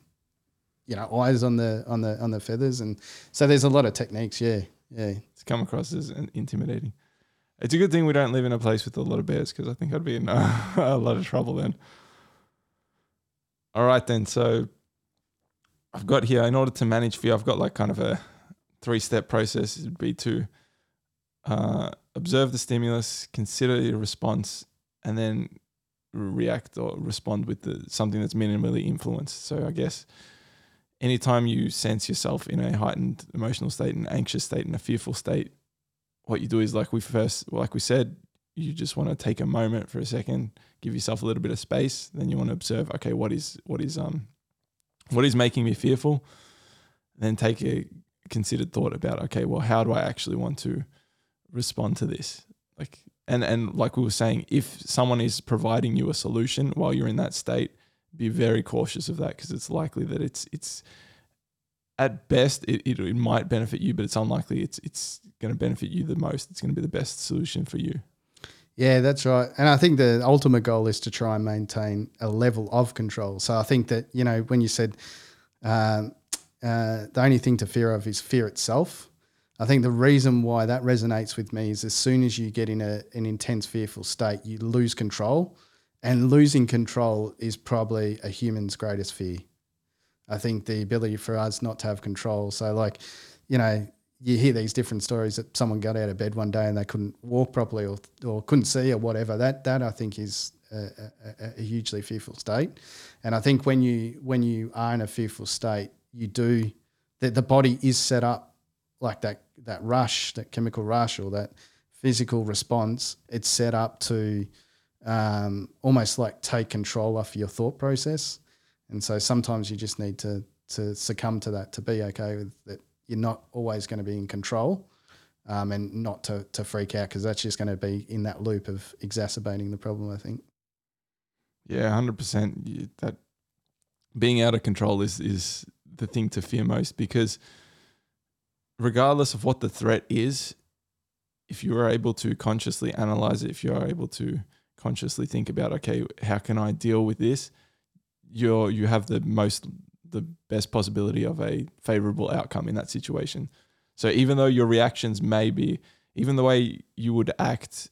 you know, eyes on the on the on the feathers, and so there's a lot of techniques. Yeah, yeah, It's come across as in- intimidating. It's a good thing we don't live in a place with a lot of bears because I think I'd be in uh, a lot of trouble then. All right, then. So I've got here, in order to manage fear, I've got like kind of a three step process. It would be to uh, observe the stimulus, consider your response, and then react or respond with the, something that's minimally influenced. So I guess anytime you sense yourself in a heightened emotional state, an anxious state, in a fearful state, what you do is like we first, like we said, you just want to take a moment for a second, give yourself a little bit of space. Then you want to observe, okay, what is what is um what is making me fearful? Then take a considered thought about, okay, well, how do I actually want to respond to this? Like and and like we were saying, if someone is providing you a solution while you're in that state, be very cautious of that because it's likely that it's it's at best it, it, it might benefit you, but it's unlikely it's it's going to benefit you the most. It's going to be the best solution for you. yeah. That's right. And I think the ultimate goal is to try and maintain a level of control. So I think that you know when you said um, uh, the only thing to fear of is fear itself. I think the reason why that resonates with me is as soon as you get in a, an intense fearful state, you lose control. And losing control is probably a human's greatest fear. I think the ability for us not to have control. So, like, you know, you hear these different stories that someone got out of bed one day and they couldn't walk properly or, or couldn't see or whatever. That that I think is a, a, a hugely fearful state. And I think when you when you are in a fearful state, you do that. The body is set up like that that rush, that chemical rush, or that physical response. It's set up to um, almost like take control off your thought process. And so sometimes you just need to to succumb to that to be okay with that. You're not always going to be in control, um, and not to to freak out because that's just going to be in that loop of exacerbating the problem. I think. Yeah, hundred percent. That being out of control is is the thing to fear most because regardless of what the threat is, if you are able to consciously analyze it, if you are able to consciously think about, okay, how can I deal with this? You're you have the most the best possibility of a favorable outcome in that situation. So even though your reactions may be, even the way you would act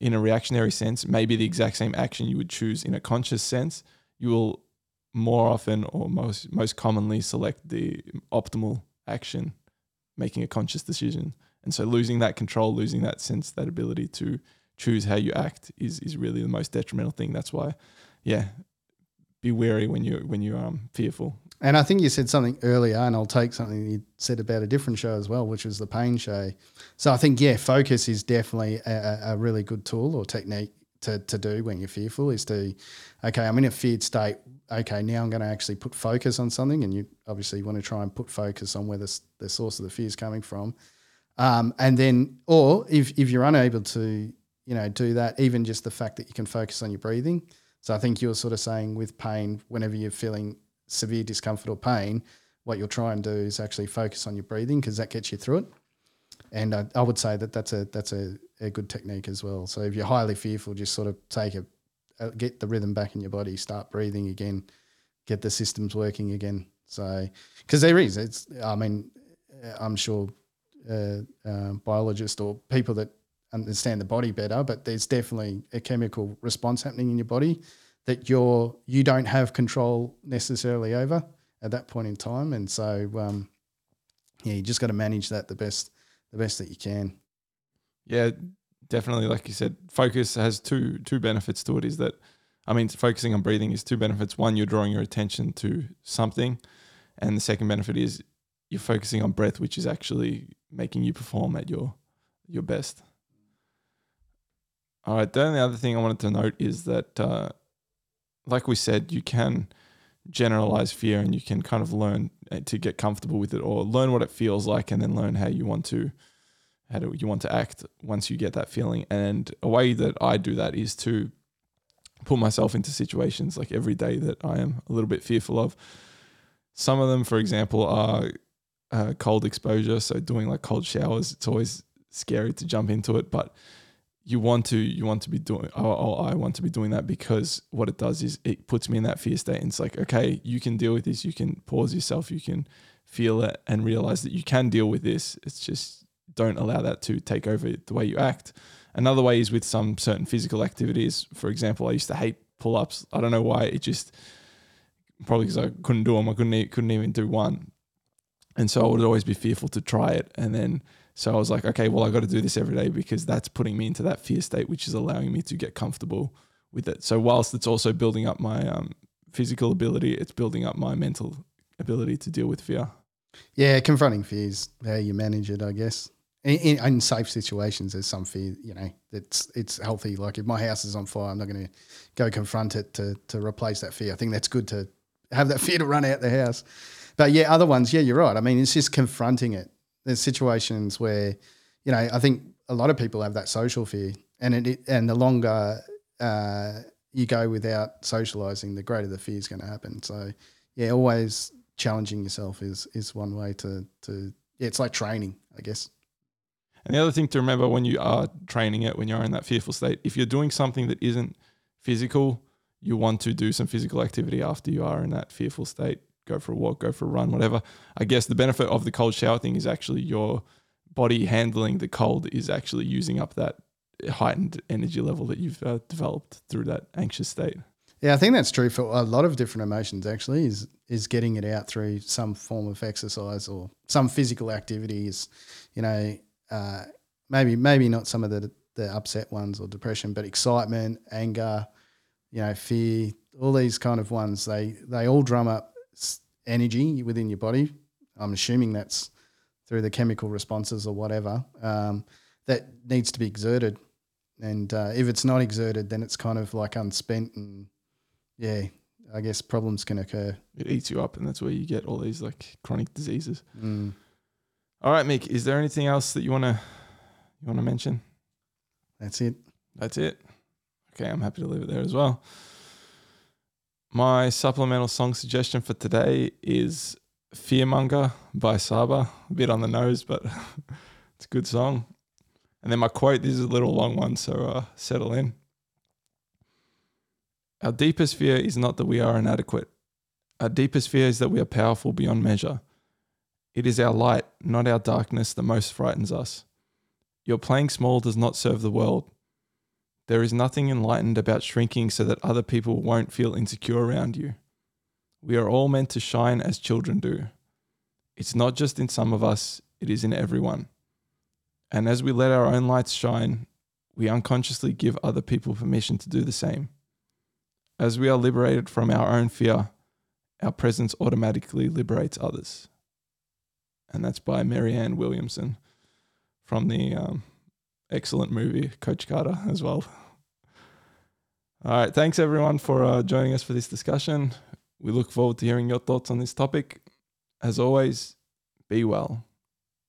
in a reactionary sense, maybe the exact same action you would choose in a conscious sense, you will more often or most most commonly select the optimal action, making a conscious decision. And so losing that control, losing that sense, that ability to choose how you act is is really the most detrimental thing. That's why, yeah, be wary when you when you're um fearful. And I think you said something earlier, and I'll take something you said about a different show as well, which was the pain show. So I think, yeah, focus is definitely a, a really good tool or technique to, to do when you're fearful is to, okay, I'm in a feared state. Okay, now I'm going to actually put focus on something. And you obviously want to try and put focus on where the, the source of the fear is coming from. Um, and then, or if, if you're unable to, you know, do that, even just the fact that you can focus on your breathing. So I think you're sort of saying with pain, whenever you're feeling severe discomfort or pain, what you'll try and do is actually focus on your breathing because that gets you through it. And I, I would say that that's a that's a, a good technique as well. So if you're highly fearful, just sort of take a, a get the rhythm back in your body, start breathing again, get the systems working again. So because there is, it's I mean, I'm sure uh, uh, biologists or people that understand the body better, but there's definitely a chemical response happening in your body that you're you don't have control necessarily over at that point in time, and so um, yeah, you just got to manage that the best the best that you can. Yeah, definitely. Like you said, focus has two two benefits to it. Is that I mean, focusing on breathing is two benefits. One, you're drawing your attention to something, and the second benefit is you're focusing on breath, which is actually making you perform at your your best. All right. Then the other thing I wanted to note is that, uh, like we said, you can generalize fear and you can kind of learn uh, to get comfortable with it or learn what it feels like and then learn how you want to how do you want to act once you get that feeling and a way that I do that is to put myself into situations like every day that I am a little bit fearful of some of them for example are uh, cold exposure so doing like cold showers it's always scary to jump into it but you want to you want to be doing oh, oh, I want to be doing that because what it does is it puts me in that fear state. And it's like okay you can deal with this. You can pause yourself. You can feel it and realize that you can deal with this. It's just don't allow that to take over the way you act. Another way is with some certain physical activities. For example I used to hate pull-ups. I don't know why. It just probably because I couldn't do them I couldn't couldn't even do one. And so I would always be fearful to try it. And then so I was like, okay, well, I got to do this every day because that's putting me into that fear state, which is allowing me to get comfortable with it. So whilst it's also building up my um, physical ability, it's building up my mental ability to deal with fear. Yeah, confronting fears, how you manage it, I guess. In, in, in, safe situations, there's some fear, you know, it's it's healthy. Like if my house is on fire, I'm not going to go confront it to to replace that fear. I think that's good to have that fear to run out the house. But yeah, other ones, yeah, you're right. I mean, it's just confronting it there's situations where, you know, I think a lot of people have that social fear, and it, and the longer uh, you go without socializing, the greater the fear is going to happen. So, yeah, always challenging yourself is is one way to to yeah, it's like training, I guess. And the other thing to remember when you are training it, when you're in that fearful state, if you're doing something that isn't physical, you want to do some physical activity after you are in that fearful state go for a walk, go for a run, whatever. I guess the benefit of the cold shower thing is actually your body handling the cold is actually using up that heightened energy level that you've uh, developed through that anxious state. Yeah, I think that's true for a lot of different emotions. Actually, is is getting it out through some form of exercise or some physical activities. You know, uh, maybe maybe not some of the the upset ones or depression, but excitement, anger, you know, fear, all these kind of ones. They they all drum up energy within your body. I'm assuming that's through the chemical responses or whatever um, that needs to be exerted. And uh, if it's not exerted, then it's kind of like unspent, and yeah, I guess problems can occur. It eats you up, and that's where you get all these like chronic diseases. Mm. All right, Mick. Is there anything else that you wanna you wanna mention? That's it. That's it. Okay, I'm happy to leave it there as well. My supplemental song suggestion for today is Fearmonger by Saba. A bit on the nose, but it's a good song. And then my quote this is a little long one, so uh, settle in. Our deepest fear is not that we are inadequate. Our deepest fear is that we are powerful beyond measure. It is our light, not our darkness, that most frightens us. Your playing small does not serve the world. There is nothing enlightened about shrinking so that other people won't feel insecure around you. We are all meant to shine as children do. It's not just in some of us, it is in everyone. And as we let our own lights shine, we unconsciously give other people permission to do the same. As we are liberated from our own fear, our presence automatically liberates others. And that's by Marianne Williamson from the um, excellent movie, Coach Carter, as well. All right. Thanks everyone for uh, joining us for this discussion. We look forward to hearing your thoughts on this topic. As always, be well.